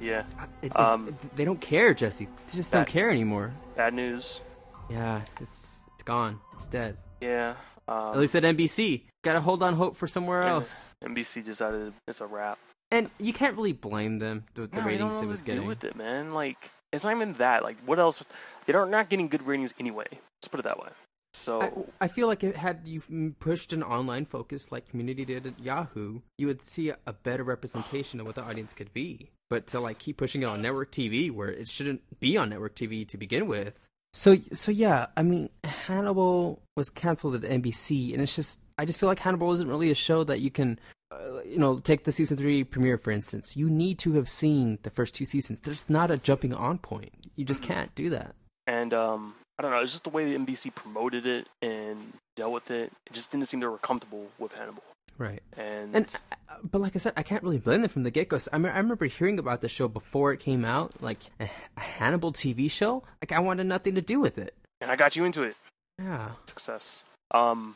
yeah It, Um, they don't care, Jesse. They just don't care anymore. bad news. Yeah, it's it's gone. It's dead. Yeah. Um, At least at NBC. Gotta hold on hope for somewhere Yeah. else. NBC decided it's a wrap. And you can't really blame them the, the No, they don't ratings know it what was to do getting. with it, man. Like it's not even that. Like what else? They are not not getting good ratings anyway. Let's put it that way. So I, I feel like it, had you pushed an online focus like Community did at Yahoo, you would see a, a better representation of what the audience could be. But to like keep pushing it on network TV, where it shouldn't be on network TV to begin with. So so yeah, I mean Hannibal was canceled at NBC, and it's just I just feel like Hannibal isn't really a show that you can. Uh, you know, take the season three premiere for instance. You need to have seen the first two seasons. There's not a jumping on point. You just can't do that. and um, I don't know. It's just the way the NBC promoted it and dealt with it. It just didn't seem they were comfortable with Hannibal. Right. And, And uh, but like I said, I can't really blame them from the get go. I, mean, I remember hearing about the show before it came out, like a, a Hannibal TV show. Like I wanted nothing to do with it. and I got you into it. Yeah. Success. Um,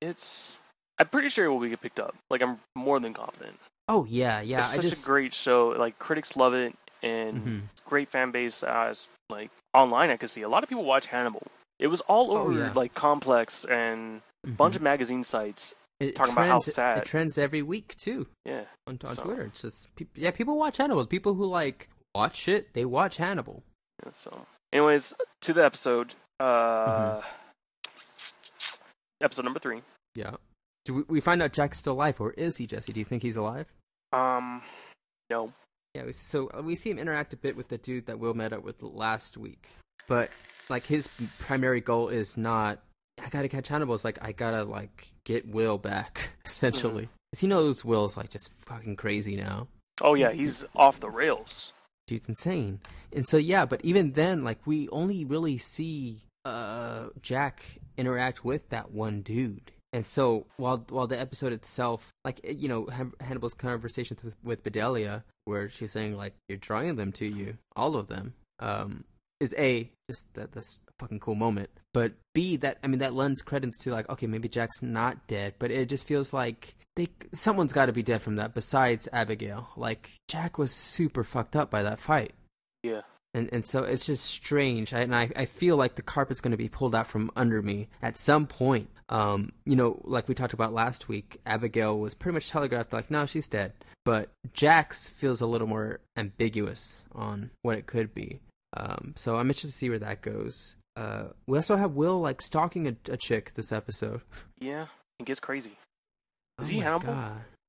it's. I'm pretty sure it will get picked up. Like I'm more than confident. Oh yeah, yeah. it's I such just a great show. Like critics love it, and Mhm. great fan base. As like online, I could see a lot of people watch Hannibal. It was all Oh, over yeah. like Complex and a Mhm. bunch of magazine sites. It talking about how sad. It trends every week too Yeah, on, on So- Twitter. It's just yeah, people watch Hannibal. People who like watch shit, they watch Hannibal. yeah. So, anyways, to the episode. Mm-hmm. Uh, episode number three. Yeah. Do we, we find out Jack's still alive, or is he, Jesse? Do you think he's alive? Um, no. Yeah, we- so uh, we see him interact a bit with the dude that Will met up with last week, but like his primary goal is not I gotta catch Hannibal. It's like I gotta like get Will back *laughs* essentially. 'Cause he knows Will's like just fucking crazy now. Oh yeah, He's- he's off the rails. dude's insane. And so yeah, but even then, like we only really see uh Jack interact with that one dude. And so while while the episode itself, like you know Hannibal's conversations with, with Bedelia, where she's saying like you're drawing them to you, all of them, um, is a just that that's a fucking cool moment. But B that I mean that lends credence to like okay maybe Jack's not dead, but it just feels like they someone's got to be dead from that besides Abigail. Like Jack was super fucked up by that fight Yeah. And and so it's just strange I, and I, I feel like the carpet's going to be pulled out from under me at some point um you know like we talked about last week abigail was pretty much telegraphed like no she's dead but Jack's feels a little more ambiguous on what it could be um so i'm interested to see where that goes uh we also have will like stalking a, a chick this episode Yeah. It gets crazy. Is Oh he Hannibal?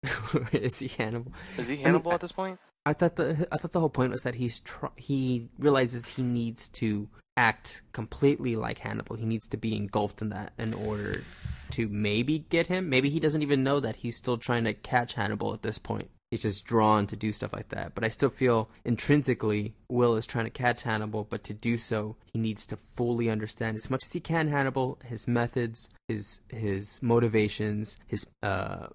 *laughs* Is he hannibal Is he Hannibal I- at this point? I thought the I thought the whole point was that he's tr- he realizes he needs to act completely like Hannibal. He needs to be engulfed in that in order to maybe get him. Maybe he doesn't even know that he's still trying to catch Hannibal at this point. He's just drawn to do stuff like that. But I still feel intrinsically Will is trying to catch Hannibal, but to do so he needs to fully understand as much as he can Hannibal, his methods, his his motivations, his uh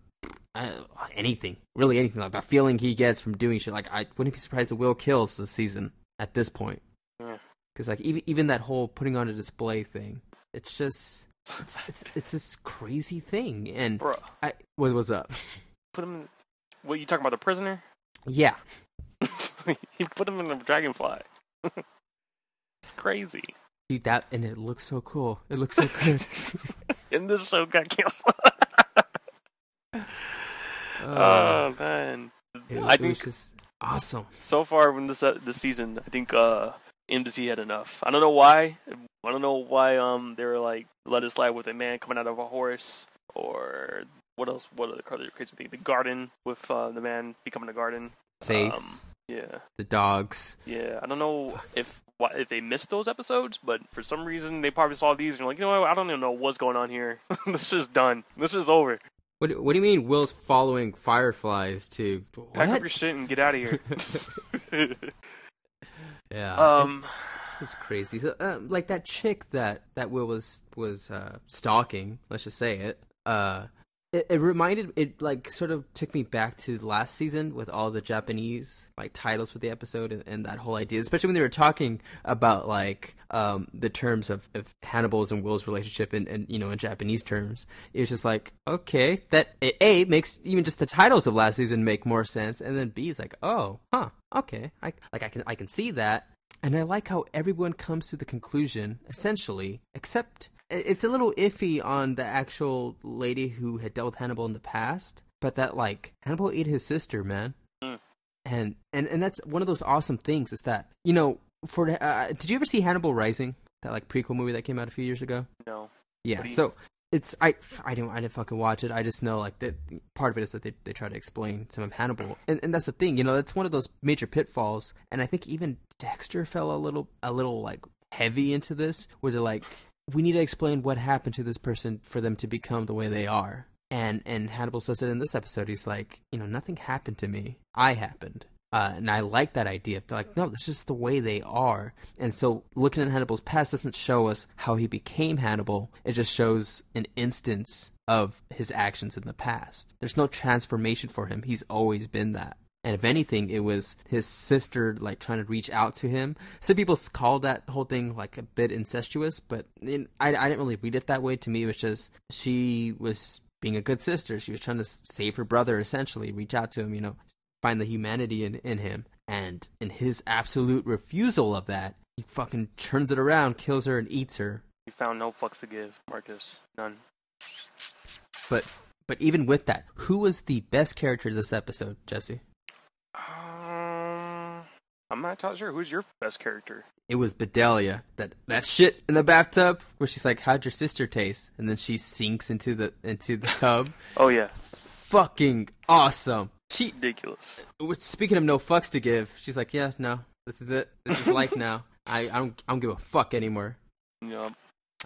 uh, anything, really anything. Like the feeling he gets from doing shit. Like I wouldn't be surprised if Will kills this season at this point. Yeah. Because like even even that whole putting on a display thing, it's just it's it's it's this crazy thing. And Bro. I what was up? Put him in. What, you talking about the prisoner? yeah, *laughs* he put him in a dragonfly. *laughs* it's crazy. dude, that and it looks so cool. It looks so good. *laughs* and this show got canceled. Uh, oh man. it, I think just awesome. so far in this uh, this season, I think uh NBC had enough. I don't know why. I don't know why um they were like let it slide with a man coming out of a horse or what else? What other crazy thing? The garden with uh, the man becoming a garden. Face, Yeah, the dogs. yeah. I don't know if why, if they missed those episodes, but for some reason they probably saw these and you're like, you know what? I don't even know what's going on here. *laughs* this is done. This is over. What do- what do you mean? Will's following fireflies to Pack up what? your shit and get out of here. *laughs* Yeah. um. it's- It's crazy. So, um, like that chick that that Will was was uh, stalking. Let's just say it. Uh, it, it reminded it like sort of took me back to last season with all the Japanese like titles for the episode and, and that whole idea, especially when they were talking about like um, the terms of, of Hannibal's and Will's relationship and, and you know in Japanese terms. It was just like okay, that a makes even just the titles of last season make more sense, and then B is like oh huh okay I like I can I can see that. And I like how everyone comes to the conclusion, essentially, except it's a little iffy on the actual lady who had dealt with Hannibal in the past, but that like Hannibal ate his sister, man. Mm. And and and that's one of those awesome things is that you know for uh, did you ever see Hannibal Rising that like prequel movie that came out a few years ago? No. Yeah. You- So it's I I didn't I didn't fucking watch it. I just know like that part of it is that they they try to explain some of Hannibal, and and that's the thing. You know, that's one of those major pitfalls. And I think even Dexter fell a little a little like heavy into this, where they're like, we need to explain what happened to this person for them to become the way they are. And and Hannibal says it in this episode. He's like, you know, nothing happened to me. I happened. Uh, and I like that idea. They're like, no, that's just the way they are. And so looking at Hannibal's past doesn't show us how he became Hannibal. It just shows an instance of his actions in the past. There's no transformation for him. He's always been that. And if anything, it was his sister like trying to reach out to him. Some people call that whole thing like a bit incestuous, but in, I, I didn't really read it that way. To me, it was just she was being a good sister. She was trying to save her brother, essentially, reach out to him, you know, find the humanity in, in him. And in his absolute refusal of that, he fucking turns it around, kills her, and eats her. You found no fucks to give, Marcus. None. But but even with that, who was the best character this episode, Jesse? I'm not entirely sure. Who's your best character? It was Bedelia. That that shit in the bathtub where she's like, "How'd your sister taste?" And then she sinks into the into the tub. *laughs* Oh yeah, Fucking awesome. She ridiculous. speaking of no fucks to give, she's like, "Yeah, no, this is it. This is life now. *laughs* I, I don't I don't give a fuck anymore." Yeah.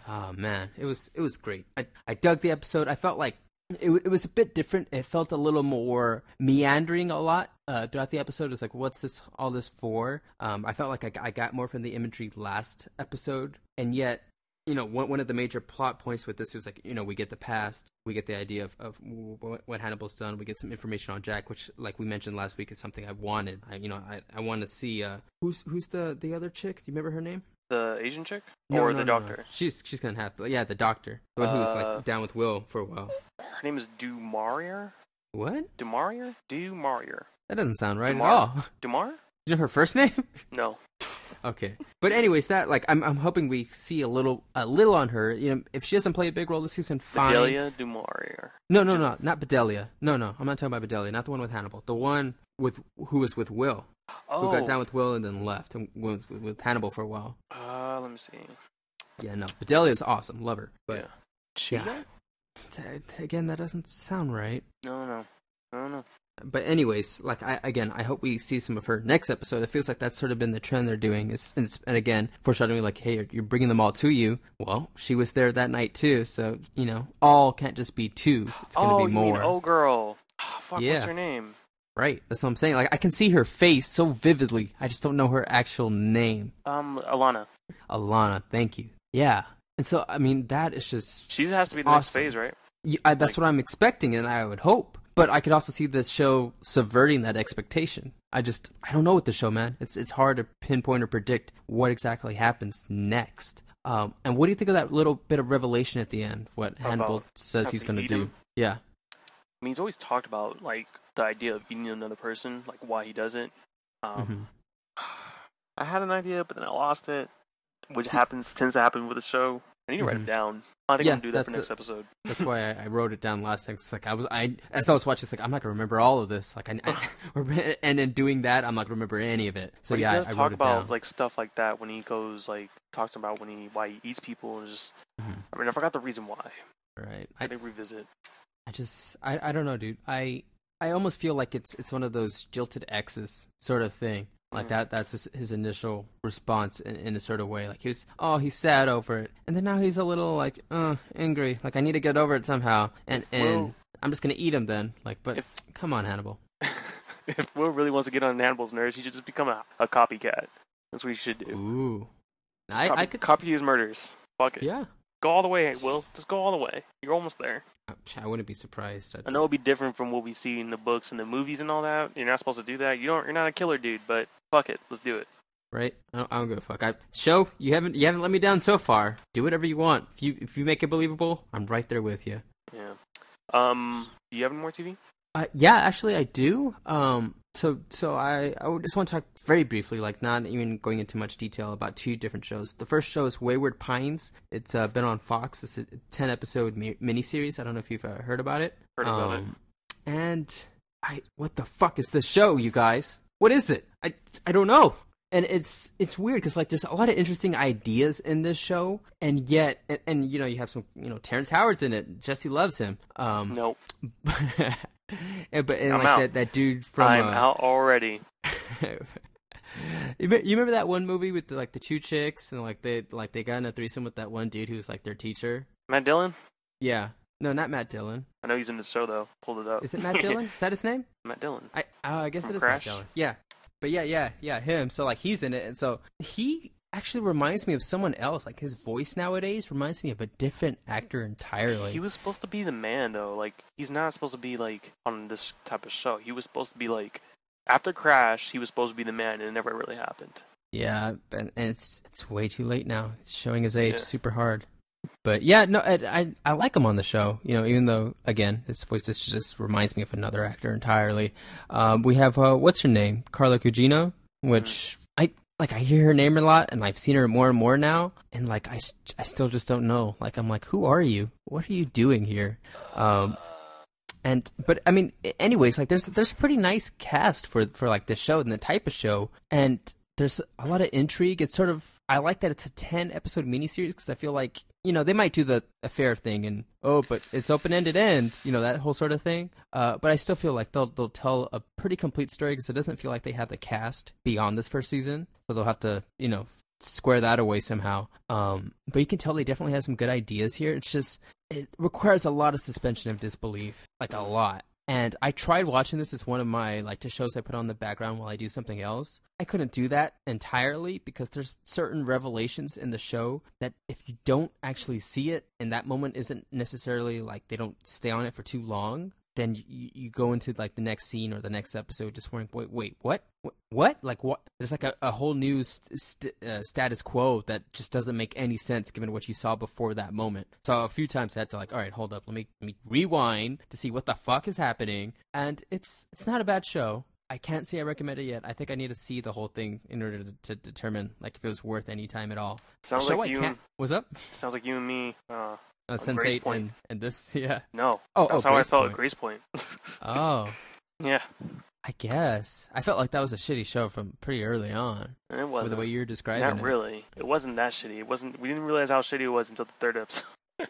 Oh man, it was it was great. I I dug the episode. I felt like it, it was a bit different. It felt a little more meandering a lot uh, throughout the episode is like, what's this all this for? Um, I felt like I, I got more from the imagery last episode, and yet you know, one, one of the major plot points with this was like, you know, we get the past, we get the idea of, of what, Hannibal's done, we get some information on Jack, which, like we mentioned last week, is something I've wanted. I, you know, I, I want to see uh, who's who's the the other chick? Do you remember her name? The Asian chick No, or no, the no, doctor? She's she's gonna have yeah, the doctor, the one who was Uh, like down with Will for a while. Her name is Du Maurier. What? Du Maurier? Dumarier. That doesn't sound right Damar? at all. Dumar? You know her first name? *laughs* No. Okay, but anyways, that like I'm I'm hoping we see a little a little on her. You know, if she doesn't play a big role this season, fine. Bedelia Du Maurier. No, no, no, not Bedelia. No, no, I'm not talking about Bedelia. Not the one with Hannibal. The one with who was with Will, Oh. who got down with Will and then left and was with, with Hannibal for a while. Uh, let me see. Yeah, no, Bedelia is awesome. Love her. But yeah. Cheetah? th- again, that doesn't sound right. No, no. No, no. But anyways, like I again, I hope we see some of her next episode. It feels like that's sort of been the trend they're doing. Is is- and again, foreshadowing like, hey, you're, you're bringing them all to you. Well, she was there that night too, so you know, all can't just be two. It's gonna oh, be more. Oh Girl. Ah, fuck, what's Yeah. her name? Right. That's what I'm saying. Like I can see her face so vividly. I just don't know her actual name. Um, Alana. Alana. Thank you. Yeah. And so I mean that is just She has to be the next Awesome. phase, right? yeah, I, that's what I'm expecting, and I would hope. But I could also see the show subverting that expectation. I just I don't know with the show, man. It's it's hard to pinpoint or predict what exactly happens next. Um, and what do you think of that little bit of revelation at the end? What Hannibal says he's going to do? him? Yeah. I mean, he's always talked about like the idea of eating another person, like why he does it. Um, Mhm. *sighs* I had an idea, but then I lost it, which happens tends to happen with the show. I need to write Mhm. them down. I think Yeah, I'm gonna do that for next episode. That's why I, I wrote it down last time. It's like I was, I as I was watching, it's like I'm not gonna remember all of this. Like I, I *laughs* *laughs* and in doing that, I'm not gonna remember any of it. So but yeah, he does I, talk about down. like stuff like that when he goes like talks about when he why he eats people and just. Mhm. I mean, I forgot the reason why. right. I I, did revisit. I just, I, I don't know, dude. I, I almost feel like it's, it's one of those jilted exes sort of thing. Like that, that's his, his initial response in, in a sort of way. Like he was, oh, he's sad over it, and then now he's a little like, uh, angry. Like I need to get over it somehow, and and Well- I'm just gonna eat him then. Like, but If- come on, Hannibal. *laughs* if Will really wants to get on Hannibal's nerves, he should just become a, a copycat. That's what he should do. Ooh, I, copy, I could, copy his murders. Fuck it. yeah. Go all the way, Will. Just go all the way. You're almost there. I wouldn't be surprised. I know it'll be different from what we see in the books and the movies and all that. You're not supposed to do that. You don't. You're not a killer dude, but fuck it. Let's do it. right? I don't, I don't give a fuck. I show you haven't you haven't let me down so far. Do whatever you want. If you if you make it believable, I'm right there with you. Yeah. Um. Do you have any more TV? Uh, yeah, actually, I do. Um, so so I I just want to talk very briefly, like not even going into much detail about two different shows. The first show is Wayward Pines. It's uh, been on Fox. It's a ten episode mi- miniseries. I don't know if you've uh, heard about it. Heard about it. Um, And I what the fuck is this show, you guys? What is it? I I don't know. And it's it's weird because like there's a lot of interesting ideas in this show, and yet and, and you know you have some you know Terrence Howard's in it. Jesse loves him. Um, Nope. *laughs* and, but and I'm like out. that, that dude from I'm uh, out already. *laughs* you, you remember that one movie with the, like the two chicks and like they like they got in a threesome with that one dude who was like their teacher? Matt Dillon. Yeah, no, not Matt Dillon. I know he's in the show though. Pulled it up. Is it Matt Dillon? *laughs* Is that his name? Matt Dillon. I uh, I guess From it is Crash? Matt Dillon. Yeah, but yeah, yeah, yeah, him. So like he's in it, and so he actually reminds me of someone else. Like his voice nowadays reminds me of a different actor entirely. He was supposed to be the man though. Like he's not supposed to be like on this type of show. He was supposed to be like after Crash. He was supposed to be the man, and it never really happened. Yeah, and, and it's it's way too late now. It's showing his age Yeah. super hard. But yeah, no, I, I I like him on the show. You know, even though again his voice just just reminds me of another actor entirely. Um, we have uh, what's her name, Carla Gugino, which I like. I hear her name a lot, and I've seen her more and more now. And like, I, I still just don't know. Like, I'm like, who are you? What are you doing here? Um, and but I mean, anyways, like there's there's a pretty nice cast for for like the show and the type of show, and there's a lot of intrigue. It's sort of I like that it's a ten episode miniseries because I feel like you know they might do the affair thing and oh, but it's open ended end, you know that whole sort of thing. Uh, but I still feel like they'll they'll tell a pretty complete story because it doesn't feel like they have the cast beyond this first season, so they'll have to you know square that away somehow. Um, but you can tell they definitely have some good ideas here. It's just it requires a lot of suspension of disbelief, like a lot. And I tried watching this as one of my like to shows I put on the background while I do something else. I couldn't do that entirely because there's certain revelations in the show that if you don't actually see it and that moment isn't necessarily like they don't stay on it for too long, then you, you go into like the next scene or the next episode just wondering, wait, wait, what, what, what? Like what? There's like a, a whole new st- st- uh, status quo that just doesn't make any sense given what you saw before that moment. So a few times I had to like, all right, hold up, let me let me rewind to see what the fuck is happening. And it's it's not a bad show. I can't say I recommend it yet. I think I need to see the whole thing in order to, to determine like if it was worth any time at all. Sounds like you. can't. What's up? Sounds like you and me. Uh, Uh, Sense Grace Eight Point. and and this, *laughs* yeah. no. Oh, That's oh, how Grace I felt Point. at Gracepoint. *laughs* Oh, yeah, I guess I felt like that was a shitty show from pretty early on. and it With wasn't. the way you're describing Not it. Not really. It wasn't that shitty. It wasn't. We didn't realize how shitty it was until the third episode. *laughs*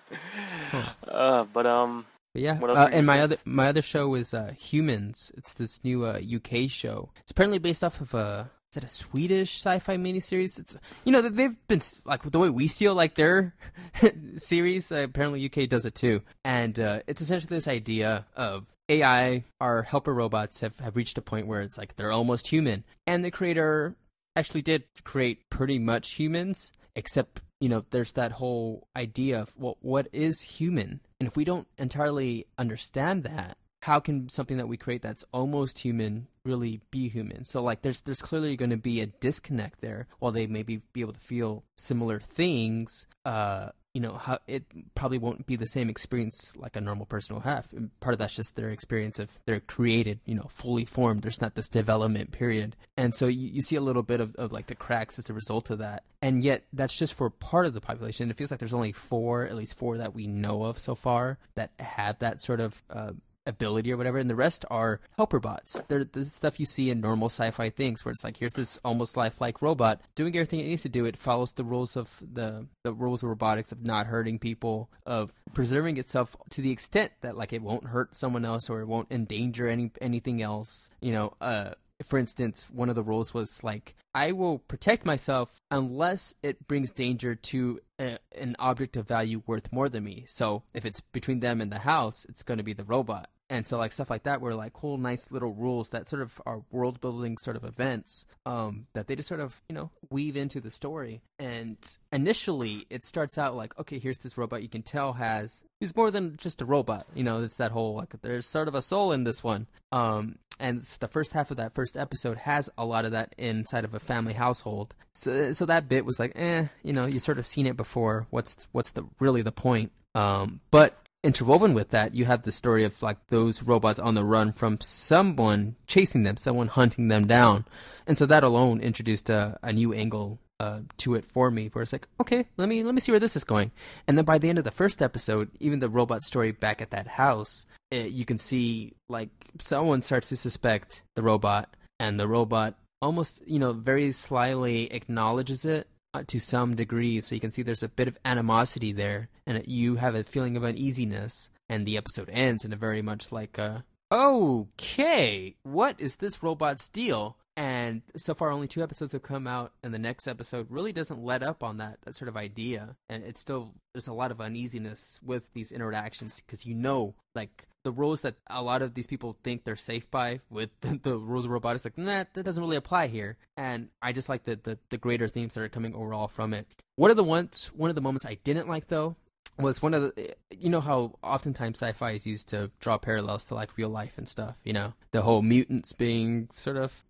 uh, but um, But yeah, What else uh, were you and my saying? other my other show is uh, Humans. It's this new uh, UK show. It's apparently based off of a is it a Swedish sci-fi miniseries? It's you know they've been like the way we steal like their *laughs* series. Uh, apparently UK does it too, and uh, it's essentially this idea of AI, our helper robots have have reached a point where it's like they're almost human, and the creator actually did create pretty much humans, except you know there's that whole idea of well, what is human, and if we don't entirely understand that, how can something that we create that's almost human really be human? So like there's there's clearly going to be a disconnect there. While they maybe be able to feel similar things, uh, you know, how it probably won't be the same experience like a normal person will have. And part of that's just their experience of they're created, you know, fully formed. There's not this development period, and so you, you see a little bit of, of like the cracks as a result of that. And yet that's just for part of the population. It feels like there's only four, at least four that we know of so far that have that sort of. Uh, ability or whatever, and the rest are helper bots. They're the stuff you see in normal sci-fi things, where it's like here's this almost lifelike robot doing everything it needs to do. It follows the rules of the the rules of robotics of not hurting people, of preserving itself to the extent that like it won't hurt someone else or it won't endanger any anything else. You know, uh. For instance, one of the rules was like, I will protect myself unless it brings danger to a, an object of value worth more than me. So if it's between them and the house, it's going to be the robot. And so like stuff like that were like cool, nice little rules that sort of are world building sort of events um, that they just sort of you know weave into the story. And initially, it starts out like, okay, here's this robot you can tell has he's more than just a robot. You know, it's that whole like there's sort of a soul in this one. Um, and the first half of that first episode has a lot of that inside of a family household. So, so that bit was like, eh, you know, you sort of seen it before. What's what's the really the point? Um, but interwoven with that, you have the story of like those robots on the run from someone chasing them, someone hunting them down, and so that alone introduced a, a new angle uh, to it for me. Where it's like, okay, let me let me see where this is going. And then by the end of the first episode, even the robot story back at that house, uh you can see like someone starts to suspect the robot, and the robot almost you know very slyly acknowledges it Uh, to some degree so you can see there's a bit of animosity there and you have a feeling of uneasiness and the episode ends in a very much like a okay what is this robot's deal and so far only two episodes have come out and the next episode really doesn't let up on that that sort of idea. And it's still there's a lot of uneasiness with these interactions because you know like the rules that a lot of these people think they're safe by with the, *laughs* the rules of robotics like nah that doesn't really apply here. And i just like the, the the greater themes that are coming overall from it. One of the ones one of the moments i didn't like though was one of the you know how oftentimes sci-fi is used to draw parallels to like real life and stuff you know? The whole mutants being sort of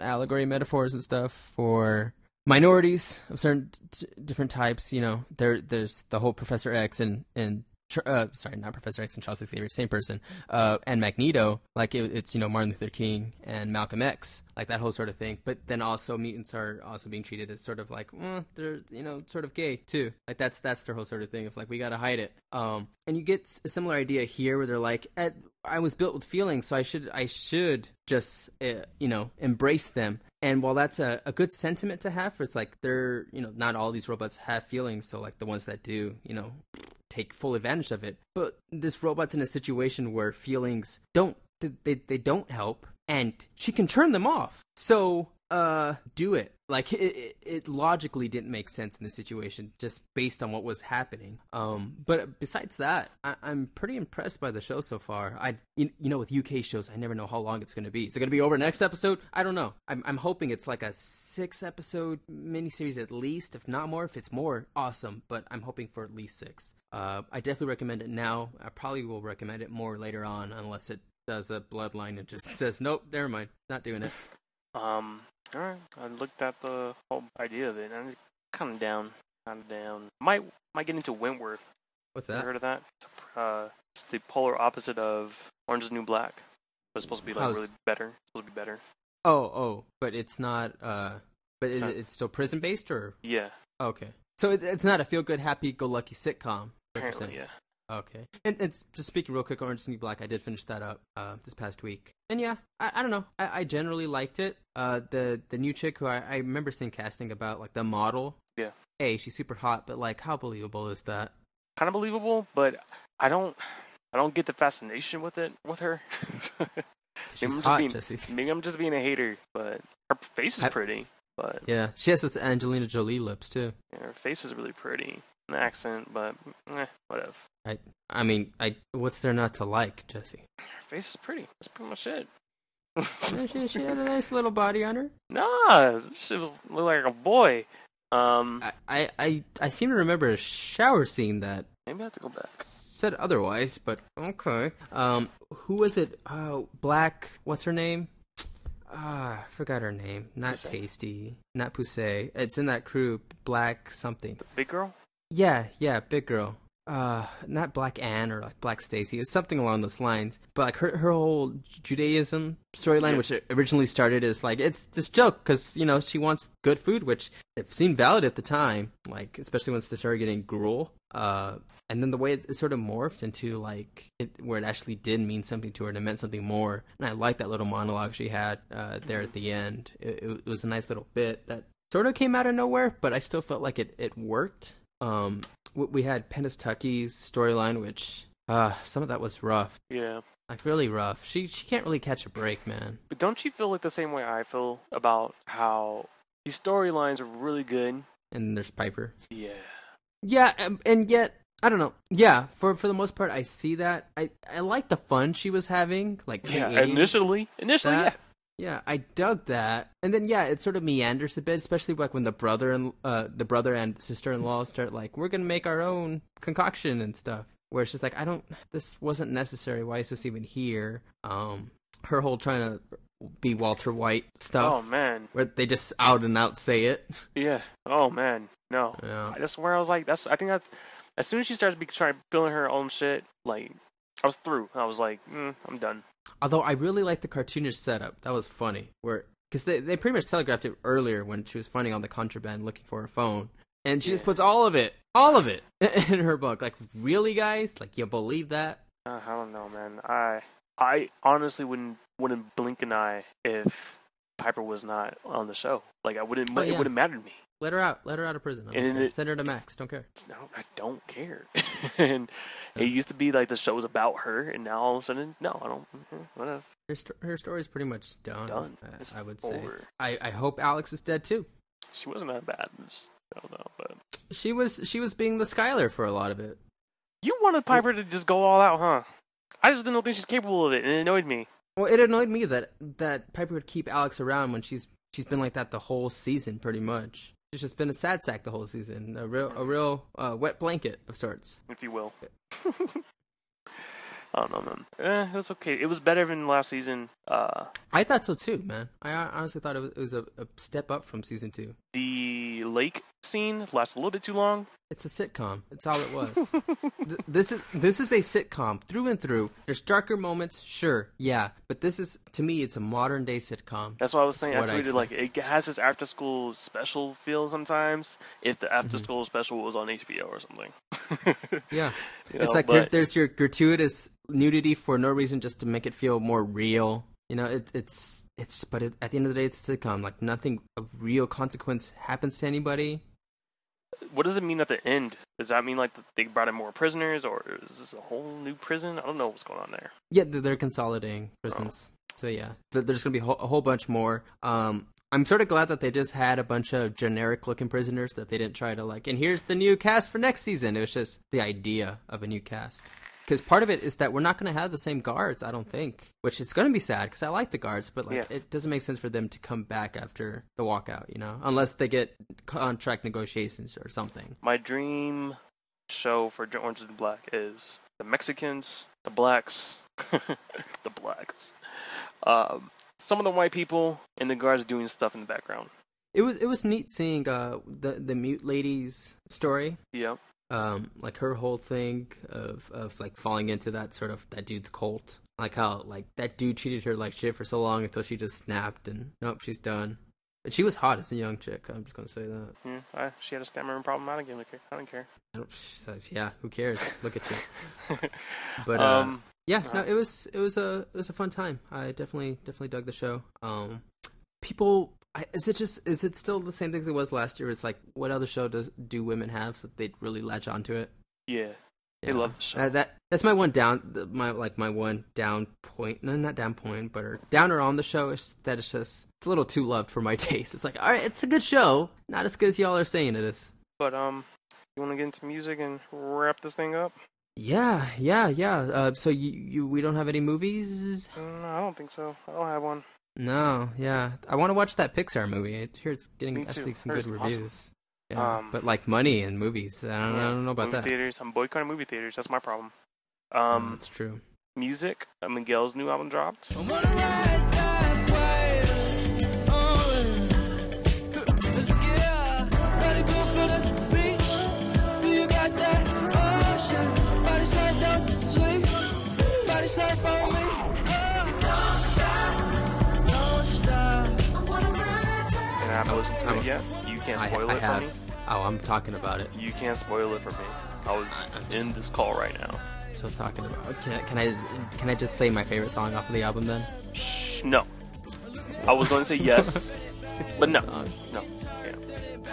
allegory metaphors and stuff for minorities of certain t- different types you know there there's the whole professor x and and uh, sorry, not Professor X and Charles Xavier, same person, uh, and Magneto, like it, it's you know Martin Luther King and Malcolm X, like that whole sort of thing. But then also mutants are also being treated as sort of like, well, they're you know sort of gay too. Like that's that's their whole sort of thing of like we gotta hide it. Um, and you get a similar idea here where they're like, I was built with feelings, so I should I should just uh, you know embrace them. And while that's a, a good sentiment to have, it's like they're you know not all these robots have feelings, so like the ones that do, you know, take full advantage of it. But this robot's in a situation where feelings don't they, they don't help and she can turn them off. So uh, do it. Like it, it, it logically didn't make sense in the situation, just based on what was happening. Um, but besides that, I, I'm pretty impressed by the show so far. I, you, you know, with UK shows, I never know how long it's going to be. Is it going to be over next episode? I don't know. I'm, I'm hoping it's like a six episode miniseries at least, if not more. If it's more, awesome. But I'm hoping for at least six. Uh, I definitely recommend it now. I probably will recommend it more later on, unless it does a bloodline and just *laughs* says, nope, never mind, not doing it. Um, all right. I looked at the whole idea of it, and I'm kind of down, kind of down. Might might get into Wentworth. What's You that? heard of that? It's, uh, it's the polar opposite of Orange is New Black. But it's supposed to be like How's- really better. It's supposed to be better. Oh, oh, but it's not. Uh, but It's is not- it? It's still prison based or Yeah, okay? So it, it's not a feel good, happy go lucky sitcom. apparently, yeah. Okay. And it's just speaking real quick, Orange is New Black. I did finish that up uh, this past week, and yeah, I, I don't know. I, I generally liked it. Uh, the the new chick who I, I remember seeing casting about, like the model. Yeah. Hey, she's super hot, but like, how believable is that? Kind of believable, but I don't, I don't get the fascination with it with her. *laughs* She's I'm just hot, being- Jesse. *laughs* Maybe I'm just being a hater, but her face is I- pretty. But Yeah, she has this Angelina Jolie lips too. yeah, her face is really pretty. An accent, but eh, whatever. I I mean, I what's there not to like, Jesse? Her face is pretty. That's pretty much it. She, she had a *laughs* nice little body on her. nah, she was look like a boy. Um, I, I, I, I seem to remember a shower scene that maybe I have to go back. said otherwise, but okay. Um, who was it? Oh, Black. What's her name? Ah, I forgot her name. Not? Taystee. Not Poussey. It's in that crew. Black something. The big girl. Yeah, yeah, big girl. Uh, not Black Anne or like Black Stacy. It's something along those lines. But like her her whole Judaism storyline, Yeah. which originally started as like it's this joke because you know she wants good food, which it seemed valid at the time. Like especially once they started getting gruel. Uh, and then the way it, it sort of morphed into like it, where it actually did mean something to her and it meant something more. And I like that little monologue she had uh, there at the end. It, it was a nice little bit that sort of came out of nowhere, but I still felt like it, it worked. Um, we had Pennsatucky's storyline, which uh, some of that was rough, Yeah. like really rough. She she can't really catch a break, man. But don't you feel like the same way I feel about how these storylines are really good? And there's Piper. Yeah. Yeah, and, and yet I don't know. Yeah, for for the most part, I see that. I I like the fun she was having, like Yeah. Initially, initially, that. yeah. Yeah, I dug that. And then yeah, it sort of meanders a bit, especially like when the brother and uh the brother and sister-in-law start like we're going to make our own concoction and stuff. Where it's just like I don't this wasn't necessary. Why is this even here? Um her whole trying to be Walter White stuff Oh man. where they just out and out say it. Yeah. Oh man. No. Yeah. That's where I was like, that's. I think that as soon as she starts be trying feeling her own shit, like I was through. I was like, mm, I'm done. Although I really liked the cartoonish setup. That was funny. Where because they they pretty much telegraphed it earlier when she was finding all the contraband looking for her phone, and she just puts all of it, all of it, *laughs* in her book. Like really, guys? Like you believe that? Uh, I don't know, man. I I honestly wouldn't wouldn't blink an eye if Piper was not on the show. Like I wouldn't. Oh, It wouldn't matter to me. Let her out. Let her out of prison. It- Send her to Max. Don't care. No, I don't care. *laughs* and Yeah. it used to be like the show was about her, and now all of a sudden, no, I don't. mhm, Whatever. Her sto- her story's pretty much done. Done. It's I would say. I I hope Alex is dead too. She wasn't that bad. I don't know, but She was she was being the Skyler for a lot of it. you wanted Piper to just go all out, huh? I just didn't think she's capable of it, and it annoyed me. Well, it annoyed me that that Piper would keep Alex around when she's she's been like that the whole season, pretty much. She's just been a sad sack the whole season, a real a real uh, wet blanket of sorts. if you will. I don't know, man. Eh, it was okay. It was better than last season. Uh, I thought so too, man. I honestly thought it was, it was a, a step up from season two. The lake scene lasts a little bit too long. It's a sitcom. It's all it was. *laughs* Th- this is this is a sitcom through and through. There's darker moments, sure, yeah, but this is to me, it's a modern day sitcom. That's what I was saying. I what I tweeted like it has this after school special feel sometimes. If the after Mhm. school special was on HBO or something. *laughs* Yeah, *laughs* You it's know, like there's, there's your gratuitous nudity for no reason, just to make it feel more real. You know, it, it's it's but it, at the end of the day, it's a sitcom. Like nothing of real consequence happens to anybody. what does it mean at the end? Does that mean like they brought in more prisoners, or is this a whole new prison? I don't know what's going on there. Yeah, they're consolidating prisons. So yeah, there's gonna be a whole, a whole bunch more. Um, I'm sort of glad that they just had a bunch of generic looking prisoners that they didn't try to like. And here's the new cast for next season. It was just the idea of a new cast. Because part of it is that we're not going to have the same guards, I don't think. Which is going to be sad because I like the guards, but like Yeah. it doesn't make sense for them to come back after the walkout, you know, unless they get contract negotiations or something. My dream show for Orange the Black is the Mexicans, the blacks, *laughs* the blacks, um, some of the white people, and the guards doing stuff in the background. It was it was neat seeing uh the the mute lady's story Yeah. Um like her whole thing of of like falling into that sort of that dude's cult like how like that dude treated her like shit for so long until she just snapped and nope she's done but she was hot as a young chick i'm just gonna say that Yeah, I, she had a stammering problem. I don't give a care. I don't care. I don't, like, yeah who cares look at you *laughs* but uh, um, yeah no uh, it was it was a it was a fun time i definitely definitely dug the show um people I, is it just is it still the same thing as it was last year? It's like what other show does do women have so they'd really latch onto it? Yeah, they love the show. Uh, that that's my one down my like my one down point no not down point but or downer on the show is that it's just it's a little too loved for my *laughs* taste. It's like all right it's a good show. Not as good as y'all are saying it is. But um, you want to get into music and wrap this thing up? yeah yeah yeah. Uh, so you, you we don't have any movies? No, I don't think so. I don't have one. No yeah I want to watch that Pixar movie I hear it's getting Me actually some Heard good it's awesome. reviews yeah, Um, but like money and movies I don't, I don't know about movie that theaters. I'm boycotting movie theaters. That's my problem. Um, Um, that's true music. Uh, Miguel's new album dropped. To I'm- it yet. You can't spoil I it for me. oh I'm talking about it You can't spoil it for me. I was I'm in this call right now. So talking about can I, can I can I just say my favorite song off of the album then? Shh, no. I was going to say *laughs* yes, It's but no, song. no. Yeah.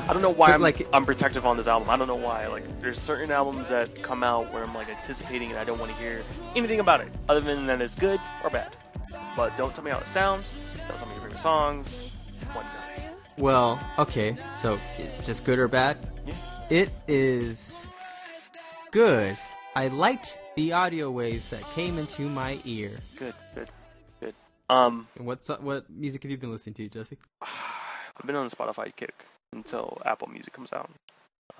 I don't know why But, I'm like- I'm protective on this album. I don't know why. Like, there's certain albums that come out where I'm like anticipating and I don't want to hear anything about it, other than that it's good or bad. But don't tell me how it sounds. Don't tell me your favorite songs. Well, okay, so just good or bad? Yeah. It is good. I liked the audio waves that came into my ear. Good, good, good. Um, And what so- what music have you been listening to, Jesse? I've been on Spotify kick until Apple Music comes out.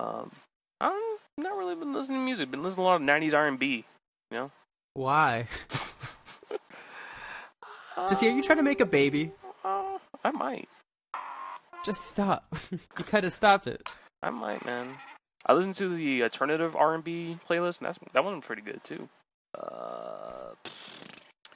Um, I'm not really been listening to music. Been listening to a lot of '90s R&B. You know. Why? *laughs* Jesse, are you trying to make a baby? Uh, I might. Just stop. *laughs* you of stopped it. I might, man. I listened to the alternative R&B playlist, and that's that one was pretty good too. Uh,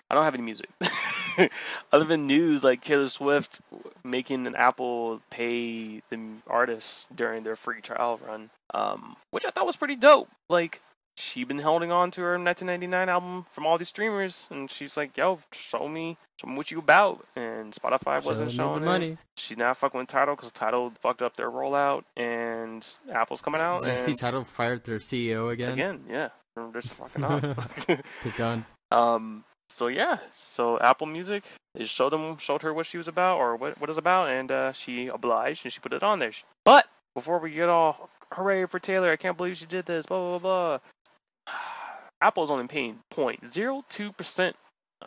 I don't have any music *laughs* other than news like Taylor Swift making an Apple pay the artists during their free trial run, um, which I thought was pretty dope. Like she been holding on to her 1999 album from all these streamers, and she's like, "Yo, show me, show me what you about." And Spotify wasn't showing money. She's not fucking with Tidal because Tidal fucked up their rollout, and Apple's coming out. Did you see Tidal fired their CEO again? again, yeah, they're just *laughs* fucking up. Good done. um, so yeah, so Apple Music it showed them showed her what she was about or what what it's about, and uh, she obliged and she put it on there. But before we get all hooray for Taylor, I can't believe she did this, blah blah blah. Blah. Apple's only paying 0.02 percent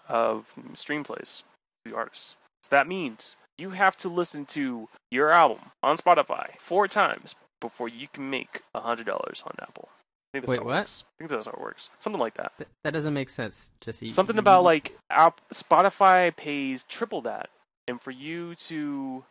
of stream plays to the artists. So that means you have to listen to your album on Spotify four times before you can make a hundred dollars on Apple. I think that's Wait, how it what? works. I think that's how it works. Something like that. Th- that doesn't make sense, Jesse. Something about like app, Spotify pays triple that, and for you to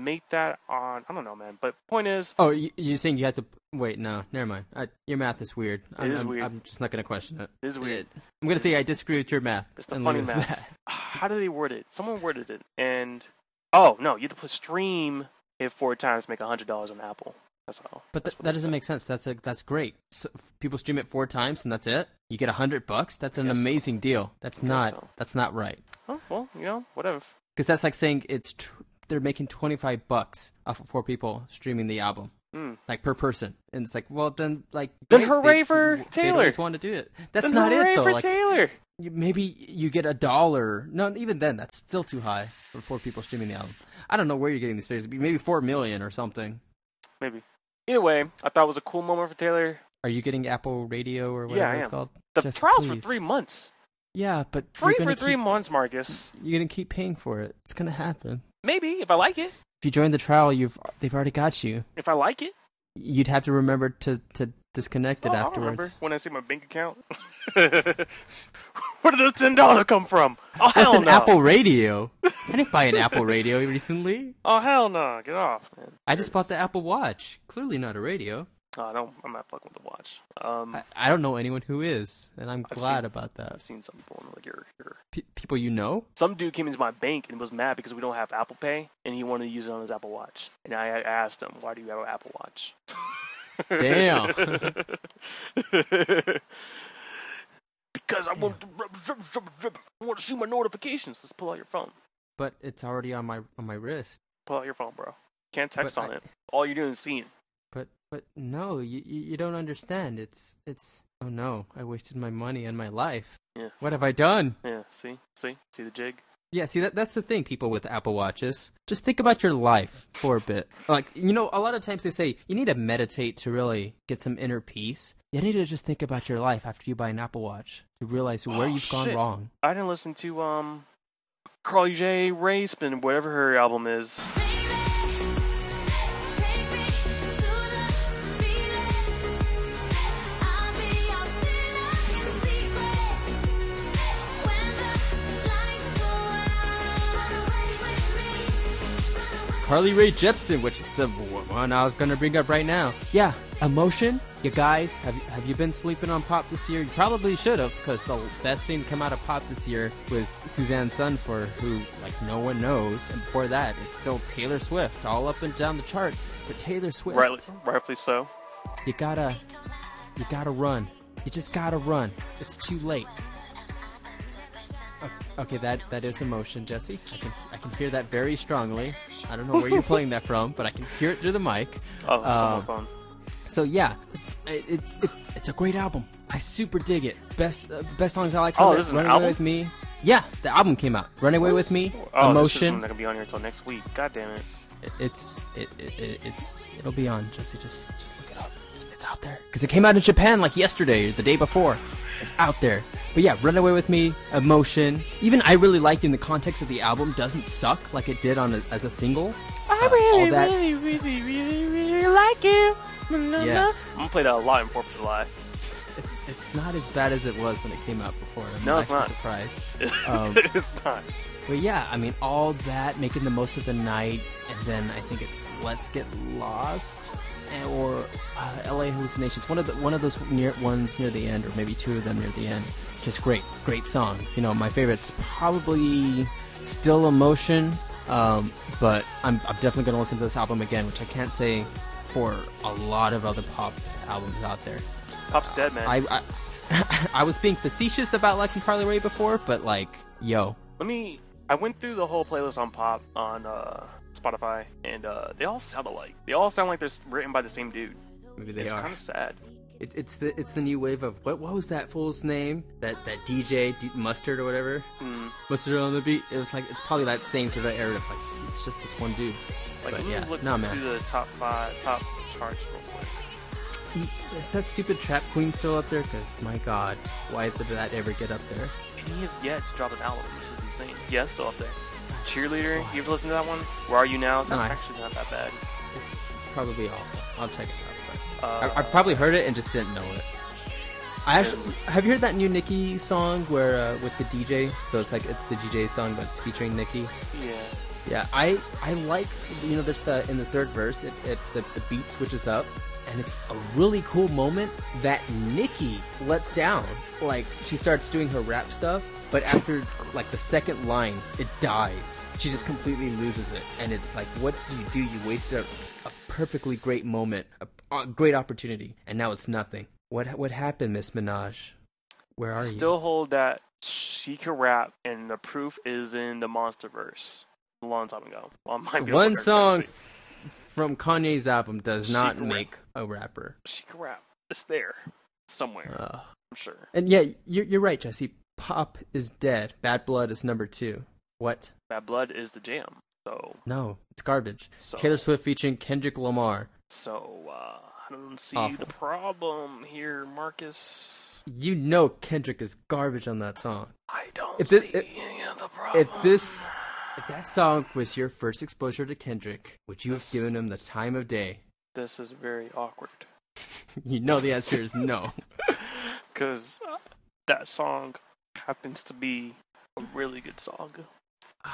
make that on, I don't know, man. But point is, Oh, you, you're saying you have to wait? No, never mind. I, your math is weird. I'm, is I'm- weird. I'm just not gonna question it. it is weird. I'm gonna say I disagree with your math. It's the funny it math. that. *sighs* How do they word it? Someone worded it, and oh no, you have to put stream it four times to make a hundred dollars on Apple. That's all. But That's th- that doesn't make sense. That's a, that's great. So, people stream it four times and that's it. You get a hundred bucks. That's an Guess so. amazing deal. That's not. so. That's not right. Oh well, you know, whatever. Because that's like saying it's tr- they're making twenty five bucks off of four people streaming the album, Hmm. like per person. And it's like, well, then like Then hooray they- for Taylor. always want to do it. That's Then not it though. for Like Taylor. maybe you get a dollar. No, even then, that's still too high. for four people streaming the album. I don't know where you're getting these figures. Maybe four million or something. Maybe. Either way, I thought it was a cool moment for Taylor. Are you getting Apple Radio or Yeah, whatever I it's called? The Just trials for three months. Yeah, but Free for gonna three months, Marcus. You're gonna keep paying for it. It's gonna happen. Maybe if I like it. If you join the trial, you've they've already got you. If I like it. You'd have to remember to to disconnect it Oh, afterwards. when I see my bank account. *laughs* Where did those ten dollars come from? Oh That's an no! Apple Radio. I didn't buy an Apple Radio *laughs* recently. Oh hell no! Get off, man. I just bought the Apple Watch. Clearly not a radio. Oh, I don't. I'm not fucking with the watch. Um, I, I don't know anyone who is, and I'm I've glad seen- about that. I've seen some people like your, your P- people you know? some dude came into my bank and was mad because we don't have Apple Pay and he wanted to use it on his Apple Watch. And I, I asked him, "Why do you have an Apple Watch?" Damn. *laughs* because I want to, I want to see my notifications. Let's pull out your phone. But it's already on my on my wrist. Pull out your phone, bro. Can't text But on I- it. All you're doing is seeing. But but no, you you you don't understand. It's it's oh no, I wasted my money and my life. Yeah. What have I done? Yeah. See, see, see the jig. Yeah, see that that's the thing, people with Apple Watches. Just think about your life for a bit. Like you know, a lot of times they say you need to meditate to really get some inner peace. You need to just think about your life after you buy an Apple Watch to realize where Oh, you've gone wrong. I didn't listen to um, Carly J. Raceman, whatever her album is. Carly Rae Jepsen, which is the one I was gonna bring up right now. Yeah, emotion. You guys, have have you been sleeping on pop this year? You probably should have, because the best thing to come out of pop this year was Susanne Sundfør, who like no one knows, and before that, it's still Taylor Swift, all up and down the charts. But Taylor Swift, Rightly, rightfully so. you gotta, you gotta run. You just gotta run. It's too late. Okay, that that is emotion, Jesse. I can I can hear that very strongly. I don't know where you're playing that from, but I can hear it through the mic. Oh, it's on Um, my phone. So yeah, it- it's it's it's a great album. I super dig it. Best uh, best songs I like from Oh, it. this is an Running? Away with Me. Yeah, the album came out. Run Away with Me. Oh, this Emotion. isn't gonna be on here until next week. God damn it. It- it's it, it, it it's it'll be on. Jesse, just just look it. It's, it's out there because it came out in Japan like yesterday or the day before. It's out there. But yeah, Run Away with Me, Emotion. Even I really like You in the context of the album doesn't suck like it did on a, as a single. I Uh, really, that- really, really, really, really like you. Yeah. I'm gonna play that a lot in Fourth of July. It's it's not as bad as it was when it came out before. I'm No, it's not. surprised. *laughs* Um, it's not. But yeah, I mean, all that, making the most of the night, and then I think it's Let's Get Lost, and, or uh, L.A. Hallucinations. One of the one of those near ones near the end, or maybe two of them near the end. Just great, great songs. You know, my favorite's probably still Emotion, um, but I'm, I'm definitely gonna listen to this album again, which I can't say for a lot of other pop albums out there. Pop's dead, man. I, I *laughs* I was being facetious about liking Carly Rae before, but like, yo, Let me. I went through the whole playlist on Pop on uh, Spotify, and uh, they all sound alike. They all sound like they're written by the same dude. maybe they it's are. kind of sad. It's it's the it's the new wave of what what was that fool's name? That that DJ D- Mustard or whatever. Mm. Mustard on the beat. It was like it's probably that same sort of era of like it's just this one dude. Like, But yeah, look no, through man. the top five, top charts real quick. Is that stupid Trap Queen still up there? Because my God, why did that ever get up there? And he has yet to drop an album. which is insane. Yeah, it's still up there. Cheerleader, you ever listen to that one? Where Are You Now? It's No, actually not that bad. It's it's probably awful. I'll check it out. Uh, I, I probably heard it and just didn't know it. I actually have you heard that new Nicki song where uh, with the DJ? So it's like it's the DJ song, but it's featuring Nicki. Yeah. Yeah, I I like you know there's the in the third verse it, it the, the beat switches up and it's a really cool moment that Nikki lets down. Like she starts doing her rap stuff, but after like the second line, it dies. She just completely loses it, and it's like, what did you do? You wasted a, a perfectly great moment, a, a great opportunity, and now it's nothing. What what happened, Miss Minaj? Where are you? Still hold that she can rap, and the proof is in the Monster verse. A long time ago. Well, it might be One song from Kanye's album does not can rap. make a rapper. She can rap. It's there somewhere. Uh, I'm sure. And yeah, you're, you're right, Jesse. Pop is dead. Bad Blood is number two. What? Bad Blood is the jam. So, No, it's garbage. so, Taylor Swift featuring Kendrick Lamar. so uh, I don't see Awful. the problem here, Marcus. You know Kendrick is garbage on that song. I don't If this- see if- any of the problem. If this, if that song was your first exposure to Kendrick, would you have given him the time of day? this is very awkward. *laughs* You know the answer is no. *laughs* because that song happens to be a really good song,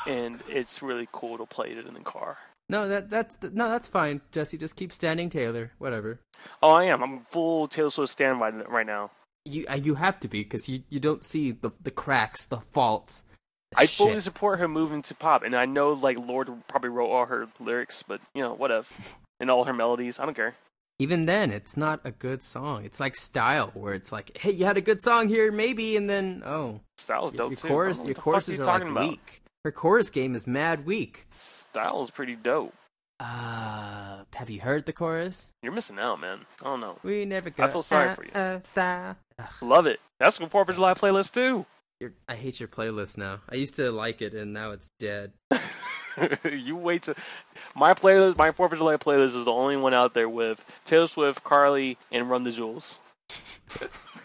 and it's really cool to play it in the car. No, that that's no, that's fine. Jesse, just keep standing Taylor. Whatever. Oh, I am. I'm full Taylor Swift stand right, right now. You uh, you have to be because you, you don't see the the cracks, the faults. the I fully support her moving to pop, and I know like Lorde probably wrote all her lyrics, but you know whatever, *laughs* and all her melodies. I don't care. Even then, it's not a good song. It's like style, where it's like, hey, you had a good song here, maybe, and then oh, Style's your, dope your too. chorus, your the choruses you are like talking about. weak. Her chorus game is mad weak. Style is pretty dope. Uh, have you heard the chorus? You're missing out, man. I don't know. We never got i feel sorry for you. uh, uh, Love it. That's a Fourth of July playlist too. you're- I hate your playlist now. I used to like it, and now it's dead. *laughs* *laughs* you wait to my playlist. My Fourth of July playlist is the only one out there with Taylor Swift, Carly, and Run the Jewels.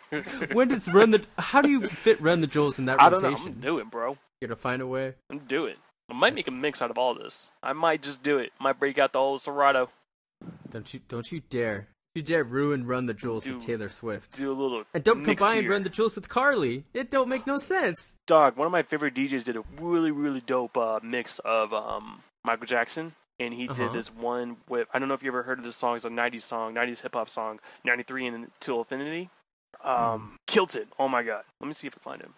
*laughs* when does run the? How do you fit run the jewels in that I don't know. I'm rotation? gonna do it, bro. You're gonna find a way. I'm gonna do it. I might make a mix out of all this. I might just do it. Might break out the old Serato. Don't you? Don't you dare! You dare ruin run the jewels with Taylor Swift. Do a little. And don't mix combine here. run the jewels with Carly. It don't make no sense. Dog, one of my favorite DJs did a really, really dope uh, mix of um, Michael Jackson, and he Uh-huh. did this one with I don't know if you ever heard of this song. It's a '90s song, '90s hip hop song, '93 and Till Infinity. Um, killed it. Oh my god. Let me see if I can find him.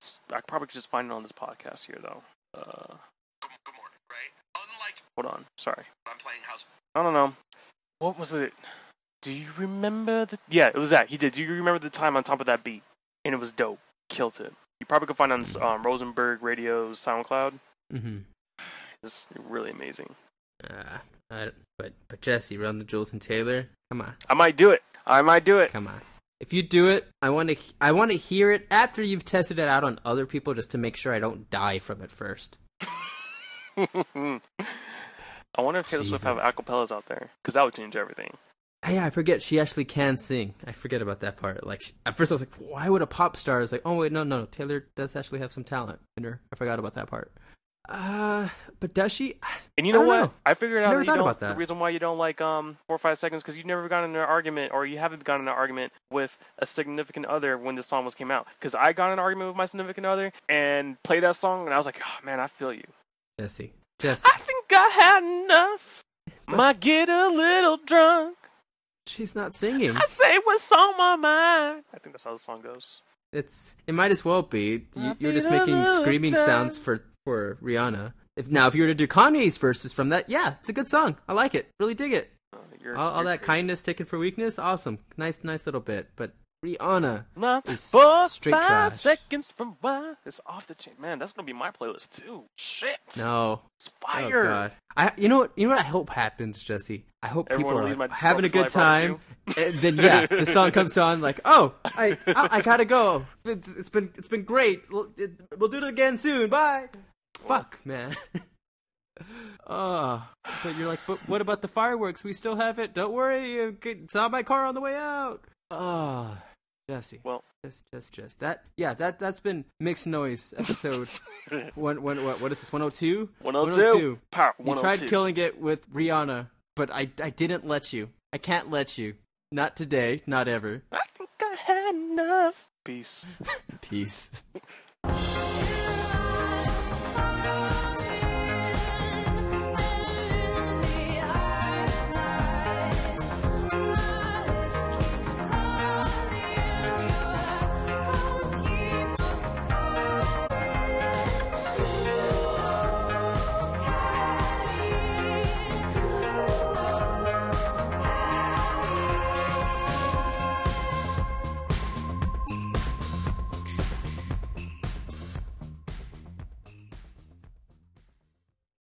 It's- I probably could just find it on this podcast here though. Uh, Good, good morning, right? Unlike hold on. Sorry. I'm playing house. I don't know. What was it? Do you remember the? Yeah, it was that. He did. Do you remember the time on top of that beat? And it was dope. Killed it. You probably could find it on um, Rosenberg Radio's SoundCloud. Mm-hmm. It's really amazing. Uh, I, but but Jesse, run the jewels and Taylor. Come on, I might do it. I might do it. come on. If you do it, I want to. I want to hear it after you've tested it out on other people, just to make sure I don't die from it first. *laughs* I wonder if Taylor Swift have acapellas out there, because that would change everything. Ah, Yeah, I forget she actually can sing. I forget about that part. Like at first, I was like, "Why would a pop star?" I was like, "Oh wait, no, no, Taylor does actually have some talent in her." I forgot about that part. Uh, but does she? *sighs* And you know what? know. I figured out Never that you about that. the reason why you don't like um four or five seconds because you've never gotten in an argument or you haven't gotten in an argument with a significant other when this song was came out. Because I got in an argument with my significant other and played that song and I was like, oh man, I feel you. Jesse, Jesse, I think I had enough. *laughs* Might get a little drunk. She's not *laughs* singing. I say what's on my mind. I think that's how the song goes. It's it might as well be. You, you're just making screaming time. sounds for for Rihanna. If now if you were to do Kanye's verses from that, yeah, it's a good song. I like it. Really dig it. Uh, you're, All, all you're that kindness taken for weakness, awesome. Nice, nice little bit. But Rihanna, Not is four, straight five trash. seconds from why it's off the chain. Man, that's gonna be my playlist too. Shit. no, It's oh god. I you know what you know what I hope happens, Jesse. I hope Everyone people are having a good time, and eh, then yeah, the *laughs* song comes on like, oh, I I, I gotta go. It's, it's been it's been great. We'll, it, we'll do it again soon. Bye. Fuck, man. *laughs* Oh, but you're like, but what about the fireworks? We still have it. Don't worry, it's on my car on the way out. Oh, Jesse. Well- just, just, just that. Yeah, that that's been mixed noise *laughs* episode. one, one, what, what is this? 102. 102. Power. You tried killing it with Rihanna, but I, I didn't let you. I can't let you. Not today. Not ever. I think I had enough. Peace. *laughs* Peace. *laughs*